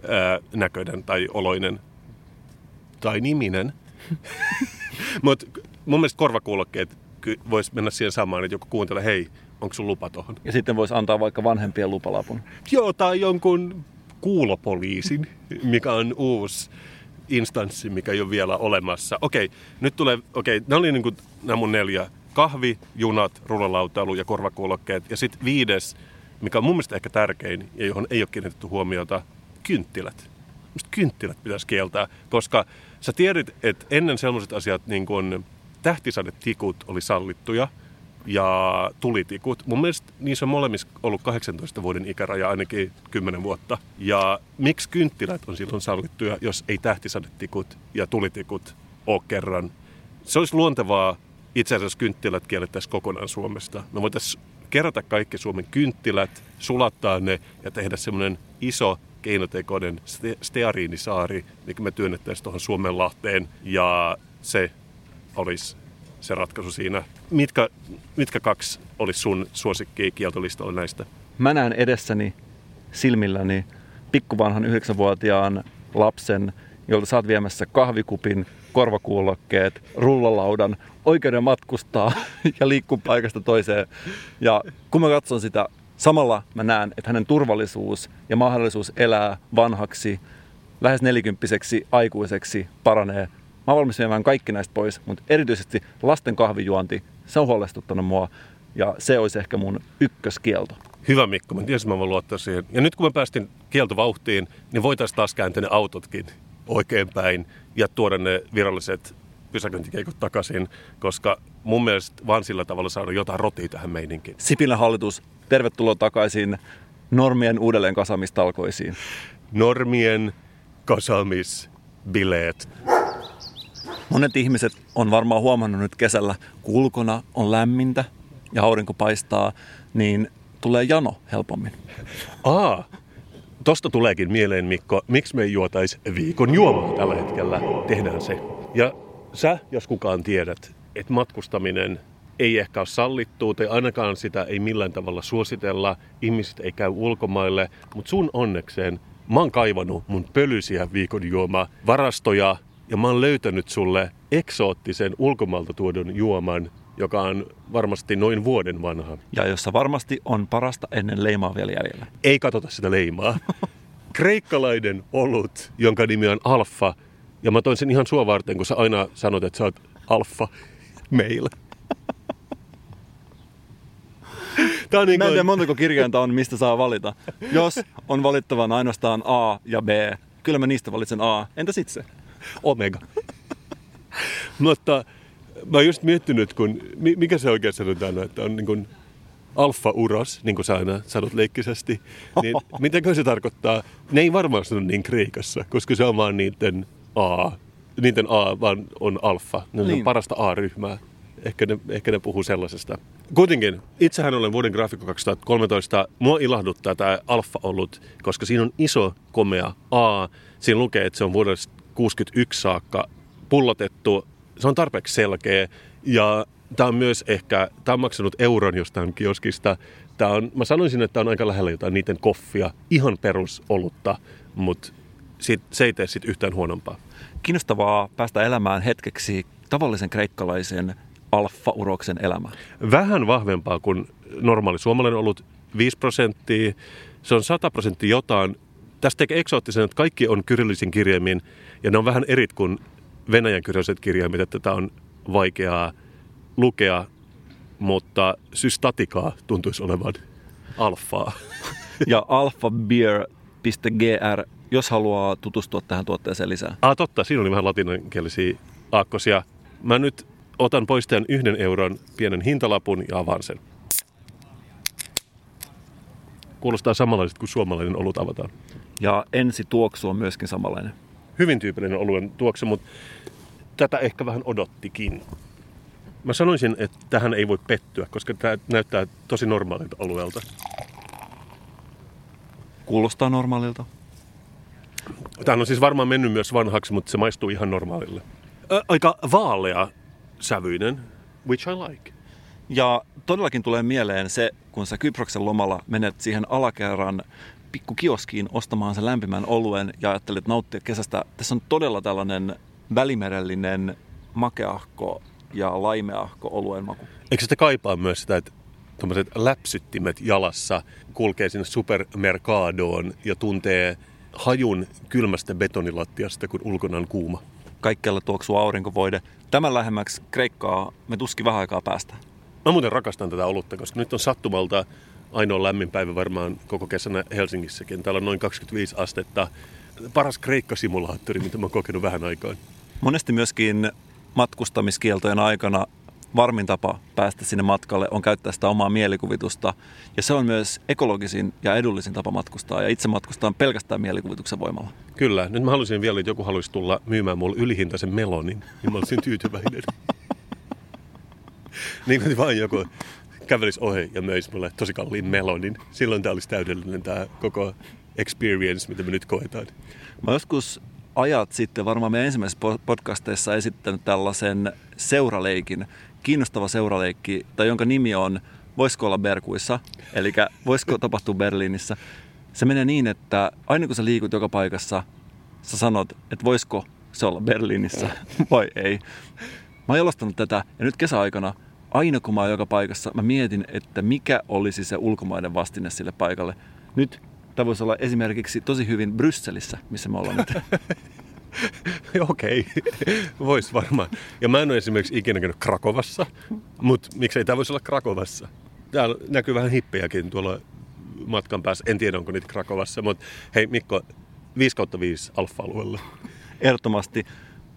ää, näköinen tai oloinen tai niminen. Mutta mun mielestä korvakuulokkeet voisi mennä siihen samaan, että joku kuuntelee, hei, onko sun lupa tohon? Ja sitten voisi antaa vaikka vanhempien lupalapun. Joo, tai jonkun kuulopoliisin, mikä on uusi instanssi, mikä ei ole vielä olemassa. Okei, nyt tulee, okei, nämä oli niin kuin nämä mun neljä. Kahvi, junat, rullalautailu ja korvakuulokkeet. Ja sitten viides, mikä on mun mielestä ehkä tärkein ja johon ei ole kiinnitetty huomiota, kynttilät. Mistä kynttilät pitäisi kieltää, koska sä tiedät, että ennen sellaiset asiat niin kuin tähtisadetikut oli sallittuja – ja tulitikut. Mun mielestä niissä on molemmissa ollut 18 vuoden ikäraja ainakin 10 vuotta. Ja miksi kynttilät on silloin sallittuja, jos ei tähtisadetikut ja tulitikut ole kerran? Se olisi luontevaa itse asiassa kynttilät kiellettäisiin kokonaan Suomesta. Me voitaisiin kerätä kaikki Suomen kynttilät, sulattaa ne ja tehdä semmoinen iso keinotekoinen steariinisaari, mikä me työnnettäisiin tuohon Suomenlahteen ja se olisi se ratkaisu siinä. Mitkä, mitkä kaksi olisi sun suosikki kieltolistalla näistä? Mä näen edessäni silmilläni pikkuvanhan yhdeksänvuotiaan lapsen, jolta saat viemässä kahvikupin, korvakuulokkeet, rullalaudan, oikeuden matkustaa ja liikkua paikasta toiseen. Ja kun mä katson sitä, samalla mä näen, että hänen turvallisuus ja mahdollisuus elää vanhaksi, lähes nelikymppiseksi aikuiseksi paranee Mä oon valmis viemään kaikki näistä pois, mutta erityisesti lasten kahvijuonti, se on huolestuttanut mua ja se olisi ehkä mun ykköskielto. Hyvä Mikko, mä tiesin, mä voin luottaa siihen. Ja nyt kun me päästiin kieltovauhtiin, niin voitaisiin taas kääntää ne autotkin oikeinpäin ja tuoda ne viralliset pysäköintikeikot takaisin, koska mun mielestä vaan sillä tavalla saada jotain rotia tähän meininkiin. Sipilän hallitus, tervetuloa takaisin normien uudelleen kasamistalkoisiin. Normien kasamisbileet. Monet ihmiset on varmaan huomannut nyt kesällä, kun ulkona on lämmintä ja aurinko paistaa, niin tulee jano helpommin. Aa, tosta tuleekin mieleen Mikko, miksi me ei juotaisi viikon juomaa tällä hetkellä. Tehdään se. Ja sä, jos kukaan tiedät, että matkustaminen ei ehkä ole sallittua tai ainakaan sitä ei millään tavalla suositella. Ihmiset ei käy ulkomaille, mutta sun onnekseen mä oon kaivannut mun pölyisiä viikon varastoja ja mä oon löytänyt sulle eksoottisen ulkomailta tuodun juoman, joka on varmasti noin vuoden vanha. Ja jossa varmasti on parasta ennen leimaa vielä jäljellä. Ei katsota sitä leimaa. Kreikkalainen olut, jonka nimi on Alfa. Ja mä toin sen ihan sua varten, kun sä aina sanot, että sä oot Alfa meillä. Tämä on niin kuin... Mä en tiedä montako kirjainta on, mistä saa valita. Jos on valittavan ainoastaan A ja B, kyllä mä niistä valitsen A. Entäs itse? Omega. Mutta mä oon just miettinyt, kun, mikä se oikein sanotaan, että on niin kuin alfa-uros, niin kuin sä aina sanot leikkisesti, niin mitä se tarkoittaa? Ne ei varmaan sano niin Kreikassa, koska se on vaan niiden A. Niiden A vaan on alfa. Ne niin. on parasta A-ryhmää. Ehkä ne, ehkä ne puhuu sellaisesta. Kuitenkin, itsehän olen vuoden graafikko 2013. Mua ilahduttaa tämä alfa ollut, koska siinä on iso komea A. Siinä lukee, että se on vuodesta 61 saakka pullotettu. Se on tarpeeksi selkeä ja tämä on myös ehkä, tämä on maksanut euron jostain kioskista. Tämä on, mä sanoisin, että tämä on aika lähellä jotain niiden koffia, ihan perusolutta, mutta sit, se ei tee sitten yhtään huonompaa. Kiinnostavaa päästä elämään hetkeksi tavallisen kreikkalaisen alfa-uroksen elämä? Vähän vahvempaa kuin normaali suomalainen olut, 5 prosenttia. Se on 100 prosenttia jotain. Tästä tekee eksoottisen, että kaikki on kyrillisin kirjaimin ja ne on vähän erit kuin venäjän kyrilliset kirjaimet, että tätä on vaikeaa lukea, mutta systatikaa tuntuisi olevan alfaa. Ja alphabeer.gr, jos haluaa tutustua tähän tuotteeseen lisää. Ah, totta, siinä oli vähän latinankielisiä aakkosia. Mä nyt otan pois tämän yhden euron pienen hintalapun ja avaan sen. Kuulostaa samanlaiset kuin suomalainen olut avataan. Ja ensi tuoksu on myöskin samanlainen. Hyvin tyypillinen oluen tuoksu, mutta tätä ehkä vähän odottikin. Mä sanoisin, että tähän ei voi pettyä, koska tämä näyttää tosi normaalilta oluelta. Kuulostaa normaalilta. Tämä on siis varmaan mennyt myös vanhaksi, mutta se maistuu ihan normaalille. Ä, aika vaalea sävyinen, which I like. Ja todellakin tulee mieleen se, kun sä Kyproksen lomalla menet siihen alakerran pikkukioskiin ostamaan sen lämpimän oluen ja ajattelet nauttia kesästä. Tässä on todella tällainen välimerellinen makeahko ja laimeahko oluen maku. Eikö sitä kaipaa myös sitä, että tuommoiset läpsyttimet jalassa kulkee sinne supermerkadoon ja tuntee hajun kylmästä betonilattiasta, kun ulkona on kuuma? Kaikkialla tuoksuu aurinkovoide. Tämän lähemmäksi Kreikkaa me tuskin vähän aikaa päästä. Mä muuten rakastan tätä olutta, koska nyt on sattumalta ainoa lämmin päivä varmaan koko kesänä Helsingissäkin. Täällä on noin 25 astetta. Paras Kreikka-simulaattori, mitä mä oon kokenut vähän aikaan. Monesti myöskin matkustamiskieltojen aikana varmin tapa päästä sinne matkalle on käyttää sitä omaa mielikuvitusta. Ja se on myös ekologisin ja edullisin tapa matkustaa. Ja itse matkustaan pelkästään mielikuvituksen voimalla. Kyllä. Nyt mä haluaisin vielä, että joku haluaisi tulla myymään mulle ylihintaisen melonin, niin mä olisin tyytyväinen. niin kuin vaan joku kävelisi ohi ja möisi mulle tosi kalliin melonin. Silloin tämä olisi täydellinen tämä koko experience, mitä me nyt koetaan. Mä joskus ajat sitten, varmaan meidän ensimmäisessä podcasteissa esittänyt tällaisen seuraleikin, kiinnostava seuraleikki, tai jonka nimi on Voisiko olla Berkuissa, eli voisiko tapahtua Berliinissä. Se menee niin, että aina kun sä liikut joka paikassa, sä sanot, että voisiko se olla Berliinissä vai ei. Mä oon jalostanut tätä, ja nyt kesäaikana, aina kun mä oon joka paikassa, mä mietin, että mikä olisi se ulkomainen vastine sille paikalle. Nyt Tämä voisi olla esimerkiksi tosi hyvin Brysselissä, missä me ollaan nyt. Okei, voisi varmaan. Ja mä en ole esimerkiksi ikinä käynyt Krakovassa, mutta miksei tämä voisi olla Krakovassa? Täällä näkyy vähän hippejäkin tuolla matkan päässä. En tiedä, onko niitä Krakovassa, mutta hei Mikko, 5 kautta 5 alfa-alueella. Ehdottomasti.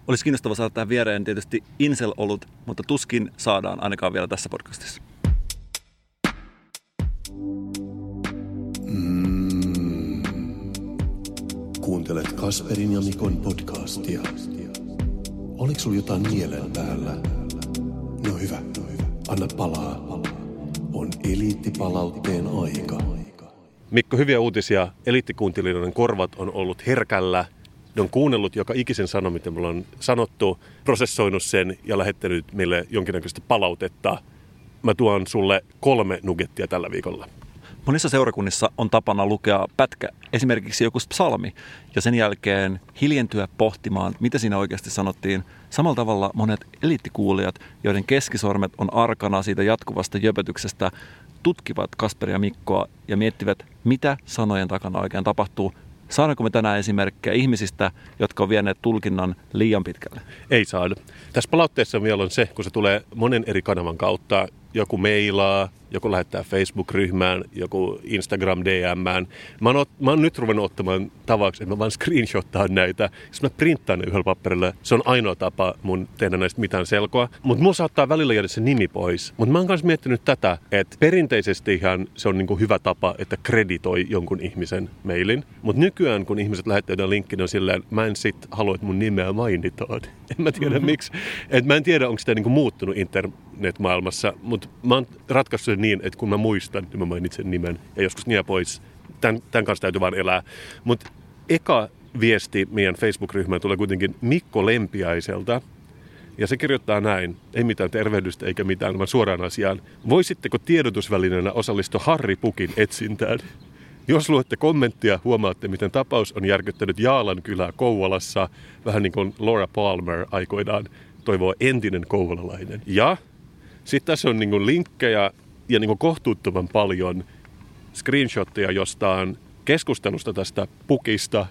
Olisi kiinnostava saada tähän viereen tietysti Insel-olut, mutta tuskin saadaan ainakaan vielä tässä podcastissa. Kuuntelet Kasperin ja Mikon podcastia. Oliko sulla jotain mielen päällä? No hyvä, no hyvä. Anna palaa. On eliittipalautteen aika. Mikko, hyviä uutisia. Eliittikuuntelijoiden korvat on ollut herkällä. Ne on kuunnellut joka ikisen sano, mitä me ollaan sanottu, prosessoinut sen ja lähettänyt meille jonkinnäköistä palautetta. Mä tuon sulle kolme nugettia tällä viikolla. Monissa seurakunnissa on tapana lukea pätkä, esimerkiksi joku psalmi, ja sen jälkeen hiljentyä pohtimaan, mitä siinä oikeasti sanottiin. Samalla tavalla monet eliittikuulijat, joiden keskisormet on arkana siitä jatkuvasta jöpötyksestä, tutkivat Kasperia Mikkoa ja miettivät, mitä sanojen takana oikein tapahtuu. Saadaanko me tänään esimerkkejä ihmisistä, jotka on vieneet tulkinnan liian pitkälle? Ei saada. Tässä palautteessa vielä on se, kun se tulee monen eri kanavan kautta. Joku meilaa, joku lähettää Facebook-ryhmään, joku Instagram DMään. Mä oon, mä oon nyt ruvennut ottamaan tavaksi, että mä vaan screenshottaan näitä. Jos mä printtaan ne yhdellä paperilla, se on ainoa tapa mun tehdä näistä mitään selkoa. Mutta mulla saattaa välillä jäädä se nimi pois. Mutta mä oon myös miettinyt tätä, että perinteisesti ihan se on niinku hyvä tapa, että kreditoi jonkun ihmisen mailin. Mutta nykyään, kun ihmiset lähettää jotain linkkiä, on silleen, mä en sit halua, että mun nimeä mainitaan. En mä tiedä mm-hmm. miksi. Et mä en tiedä, onko sitä niinku muuttunut internetmaailmassa, mutta mä oon ratkaissut sen niin, että kun mä muistan, niin mä mainitsen nimen ja joskus nie pois. Tämän, tämän kanssa täytyy vaan elää. Mutta eka viesti meidän Facebook-ryhmään tulee kuitenkin Mikko Lempiaiselta. Ja se kirjoittaa näin, ei mitään tervehdystä eikä mitään, vaan suoraan asiaan. Voisitteko tiedotusvälineenä osallistua Harry Pukin etsintään? Jos luette kommenttia, huomaatte, miten tapaus on järkyttänyt Jaalan kylää Kouvolassa, vähän niin kuin Laura Palmer aikoinaan toivoo entinen kouvolalainen. Ja Sitten tässä on niin linkkejä ja niin kohtuuttoman paljon screenshotteja jostain keskustelusta tästä pukista.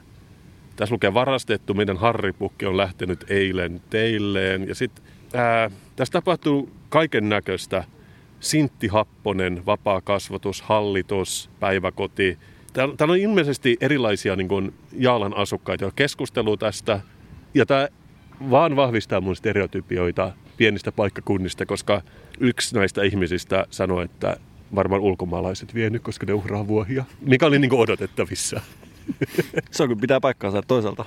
Tässä lukee varastettu, meidän Harry-pukki on lähtenyt eilen teilleen. Ja sitten tässä tapahtuu kaiken näköistä. Sintti Happonen, vapaa kasvatus, hallitus, päiväkoti. Täällä, on ilmeisesti erilaisia niin kuin Jaalan asukkaita, jotka keskustelua tästä. Ja tämä vaan vahvistaa mun stereotypioita pienistä paikkakunnista, koska yksi näistä ihmisistä sanoi, että varmaan ulkomaalaiset vienyt, koska ne uhraa vuohia, mikä oli niin kuin odotettavissa. Se on kyllä pitää paikkaansa toisaalta.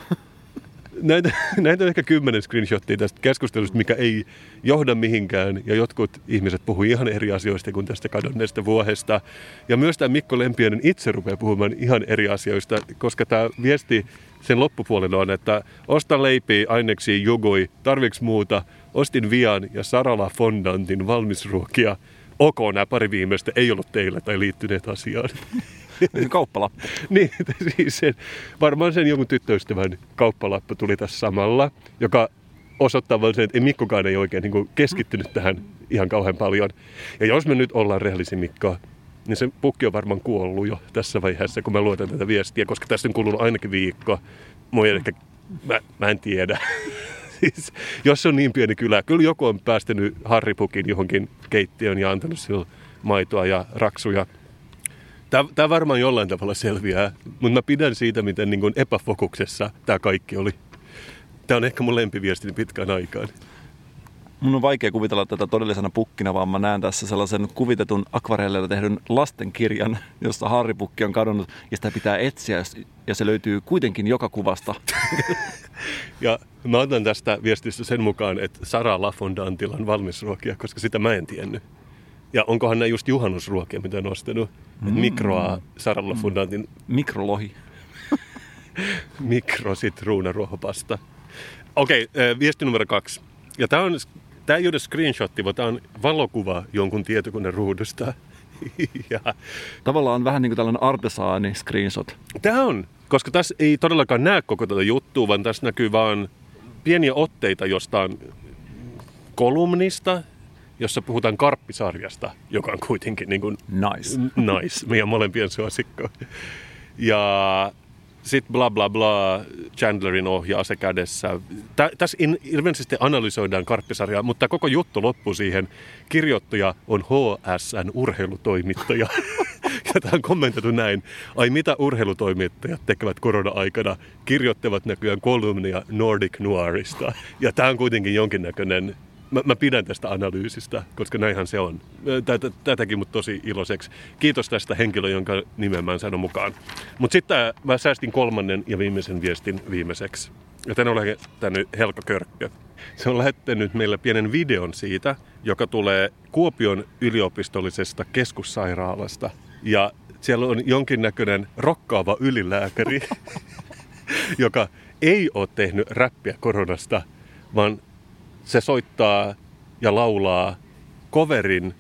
Näitä, näitä on ehkä kymmenen screenshottia tästä keskustelusta, mikä ei johda mihinkään. Ja jotkut ihmiset puhuu ihan eri asioista kuin tästä kadonneesta vuohesta. Ja myös tämä Mikko Lempiönen itse rupeaa puhumaan ihan eri asioista, koska tämä viesti sen loppupuolella on, että osta leipiä, aineksi, jugui, tarviks muuta, ostin vian ja Sarala Fondantin valmisruokia. Ok, nämä pari viimeistä ei ollut teille tai liittyneet asiaan. Kauppalappu. niin, siis sen, varmaan sen jonkun tyttöystävän kauppalappu tuli tässä samalla, joka osoittaa vain sen, että Mikkokaan ei oikein niin keskittynyt tähän ihan kauhean paljon. Ja jos me nyt ollaan rehellisiä Mikko, niin se pukki on varmaan kuollut jo tässä vaiheessa, kun mä luotan tätä viestiä, koska tässä on kulunut ainakin viikko. Moi ehkä, mä, mä en tiedä. siis, jos on niin pieni kylä, kyllä joku on päästänyt harripukin johonkin keittiöön ja antanut sille maitoa ja raksuja. Tämä varmaan jollain tavalla selviää, mutta mä pidän siitä, miten niin epäfokuksessa tämä kaikki oli. Tämä on ehkä mun lempiviestini pitkään aikaan. Mun on vaikea kuvitella tätä todellisena pukkina, vaan mä näen tässä sellaisen kuvitetun akvarellilla tehdyn lastenkirjan, jossa Harry-pukki on kadonnut ja sitä pitää etsiä ja se löytyy kuitenkin joka kuvasta. ja mä otan tästä viestistä sen mukaan, että Sara Lafondantilan valmisruokia, koska sitä mä en tiennyt. Ja onkohan nämä just juhannusruokia, mitä on ostanut? Mm. Mikroa Sara Lafondantin... Mm. Mikrolohi. Mikrositruunaruohopasta. Okei, okay, viesti numero kaksi. Ja tämä on Tämä ei ole screenshotti, vaan tämä on valokuva jonkun tietokoneen ruudusta. ja. Tavallaan vähän niin kuin tällainen artesaani screenshot. Tämä on, koska tässä ei todellakaan näe koko tätä juttua, vaan tässä näkyy vain pieniä otteita jostain kolumnista, jossa puhutaan karppisarjasta, joka on kuitenkin niin kuin nice. nice, meidän molempien suosikko. Ja sitten bla bla bla, Chandlerin ohjaa se kädessä. Tä, tässä in, ilmeisesti analysoidaan karppisarjaa, mutta koko juttu loppuu siihen. Kirjoittaja on HSN urheilutoimittaja. ja tämä on kommentoitu näin. Ai mitä urheilutoimittajat tekevät korona-aikana? Kirjoittavat näkyään kolumnia Nordic Noirista. Ja tämä on kuitenkin jonkinnäköinen mä, mä pidän tästä analyysistä, koska näinhän se on. Tätä, tätäkin mut tosi iloiseksi. Kiitos tästä henkilö, jonka nimen mä en sano mukaan. Mutta sitten mä säästin kolmannen ja viimeisen viestin viimeiseksi. Joten olen lähettänyt Helka Körkkö. Se on lähettänyt meille pienen videon siitä, joka tulee Kuopion yliopistollisesta keskussairaalasta. Ja siellä on jonkinnäköinen rokkaava ylilääkäri, joka ei ole tehnyt räppiä koronasta, vaan se soittaa ja laulaa coverin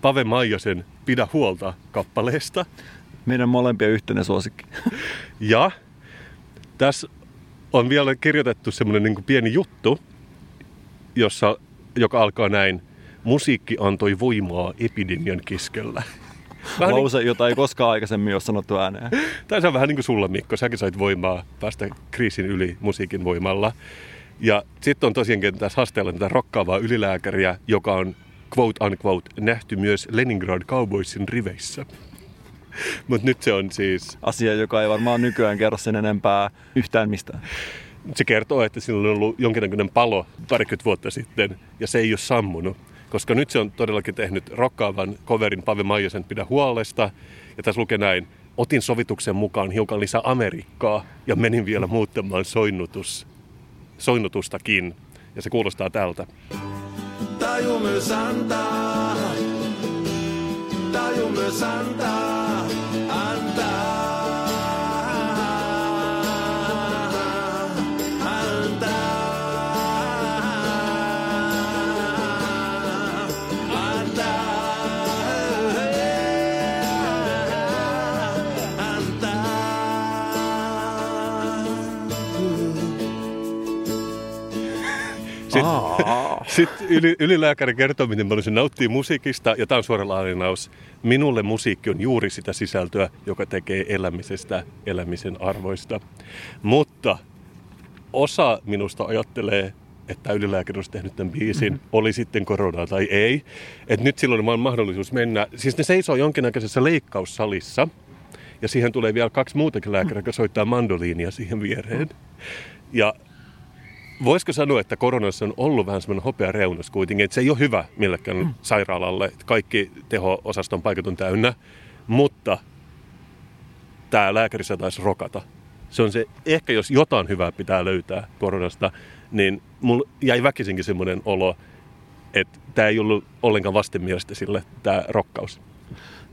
Pave Maijasen Pidä huolta kappaleesta. Meidän molempia yhteinen suosikki. Ja tässä on vielä kirjoitettu semmoinen niin pieni juttu, jossa, joka alkaa näin. Musiikki antoi voimaa epidemian keskellä. Vähän Lause, niin... jota ei koskaan aikaisemmin ole sanottu ääneen. Tämä on vähän niin kuin sulla, Mikko. Säkin sait voimaa päästä kriisin yli musiikin voimalla. Ja sitten on tosiaankin tässä haasteella tätä rokkaavaa ylilääkäriä, joka on quote unquote nähty myös Leningrad Cowboysin riveissä. Mutta nyt se on siis... Asia, joka ei varmaan nykyään kerro sen enempää yhtään mistään. Se kertoo, että sillä on ollut jonkinnäköinen palo parikymmentä vuotta sitten, ja se ei ole sammunut. Koska nyt se on todellakin tehnyt rokkaavan coverin Pave Maijasen Pidä huolesta. Ja tässä lukee näin, otin sovituksen mukaan hiukan lisää Amerikkaa ja menin vielä muuttamaan soinnutus soinnutustakin. Ja se kuulostaa tältä. Taju myös antaa, taju myös antaa, antaa. Sitten yli, ylilääkäri kertoo, miten paljon se nauttii musiikista, ja tämä on suora lainaus. Minulle musiikki on juuri sitä sisältöä, joka tekee elämisestä elämisen arvoista. Mutta osa minusta ajattelee, että ylilääkäri olisi tehnyt tämän biisin, mm-hmm. oli sitten koronaa tai ei. Että nyt silloin on mahdollisuus mennä. Siis ne seisoo jonkinnäköisessä leikkaussalissa, ja siihen tulee vielä kaksi muutakin lääkäriä, jotka soittaa mandoliinia siihen viereen. Ja voisiko sanoa, että koronassa on ollut vähän semmoinen hopea reunus kuitenkin, että se ei ole hyvä millekään mm. sairaalalle. Että kaikki teho-osaston paikat on täynnä, mutta tämä lääkäri taisi rokata. Se on se, ehkä jos jotain hyvää pitää löytää koronasta, niin mulla jäi väkisinkin semmoinen olo, että tämä ei ollut ollenkaan vastenmielistä sille tämä rokkaus.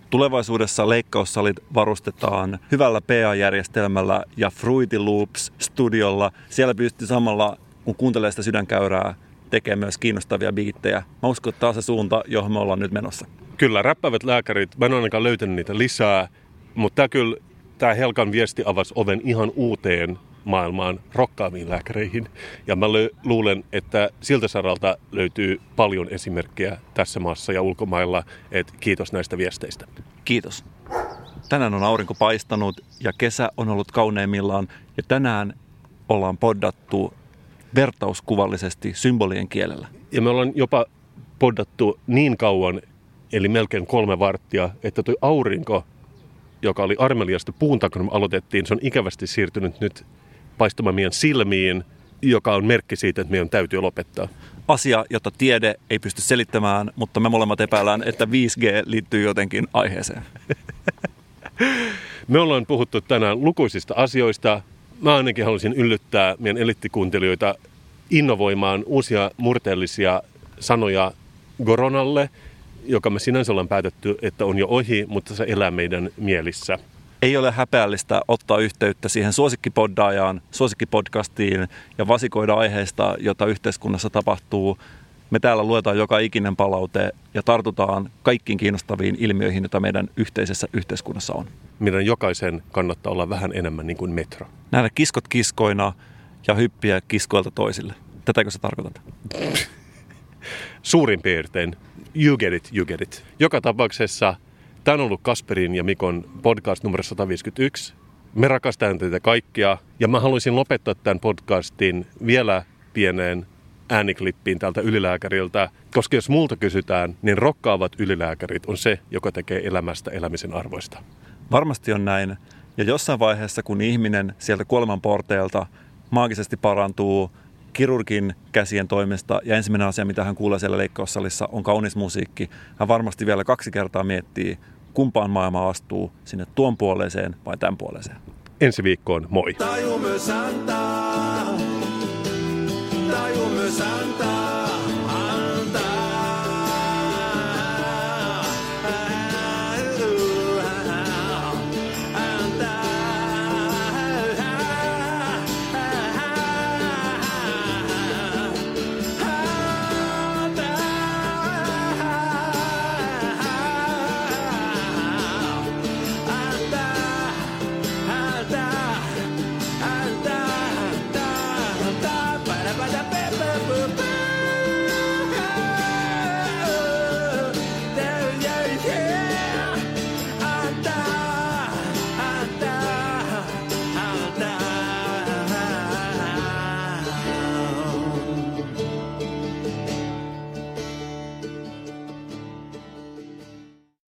Tulevaisuudessa leikkaussalit varustetaan hyvällä PA-järjestelmällä ja Fruity Loops studiolla. Siellä pystyy samalla, kun kuuntelee sitä sydänkäyrää, tekemään myös kiinnostavia biittejä. Mä uskon, että tämä on se suunta, johon me ollaan nyt menossa. Kyllä, räppävät lääkärit, mä en ainakaan löytänyt niitä lisää, mutta tämä kyllä, tämä Helkan viesti avasi oven ihan uuteen maailmaan rokkaamiin lääkäreihin. Ja mä luulen, että siltä saralta löytyy paljon esimerkkejä tässä maassa ja ulkomailla. Et kiitos näistä viesteistä. Kiitos. Tänään on aurinko paistanut ja kesä on ollut kauneimmillaan. Ja tänään ollaan poddattu vertauskuvallisesti symbolien kielellä. Ja me ollaan jopa poddattu niin kauan, eli melkein kolme varttia, että tuo aurinko, joka oli armeliasta puun takana, me aloitettiin, se on ikävästi siirtynyt nyt paistumaan meidän silmiin, joka on merkki siitä, että meidän täytyy lopettaa. Asia, jota tiede ei pysty selittämään, mutta me molemmat epäillään, että 5G liittyy jotenkin aiheeseen. me ollaan puhuttu tänään lukuisista asioista. Mä ainakin haluaisin yllyttää meidän elittikuuntelijoita innovoimaan uusia murteellisia sanoja Goronalle, joka me sinänsä ollaan päätetty, että on jo ohi, mutta se elää meidän mielissä ei ole häpeällistä ottaa yhteyttä siihen suosikkipoddaajaan, suosikkipodcastiin ja vasikoida aiheesta, jota yhteiskunnassa tapahtuu. Me täällä luetaan joka ikinen palaute ja tartutaan kaikkiin kiinnostaviin ilmiöihin, joita meidän yhteisessä yhteiskunnassa on. Meidän jokaisen kannattaa olla vähän enemmän niin kuin metro. Nähdä kiskot kiskoina ja hyppiä kiskoilta toisille. Tätäkö sä tarkoitat? Suurin piirtein. You get it, you get it. Joka tapauksessa Tämä on ollut Kasperin ja Mikon podcast numero 151. Me rakastamme teitä kaikkia ja mä haluaisin lopettaa tämän podcastin vielä pieneen ääniklippiin tältä ylilääkäriltä, koska jos multa kysytään, niin rokkaavat ylilääkärit on se, joka tekee elämästä elämisen arvoista. Varmasti on näin. Ja jossain vaiheessa, kun ihminen sieltä kuoleman porteelta maagisesti parantuu kirurgin käsien toimesta ja ensimmäinen asia, mitä hän kuulee siellä leikkaussalissa, on kaunis musiikki. Hän varmasti vielä kaksi kertaa miettii, kumpaan maailma astuu, sinne tuon puoleeseen vai tämän puoleeseen. Ensi viikkoon, moi! Taju myös antaa, taju myös antaa.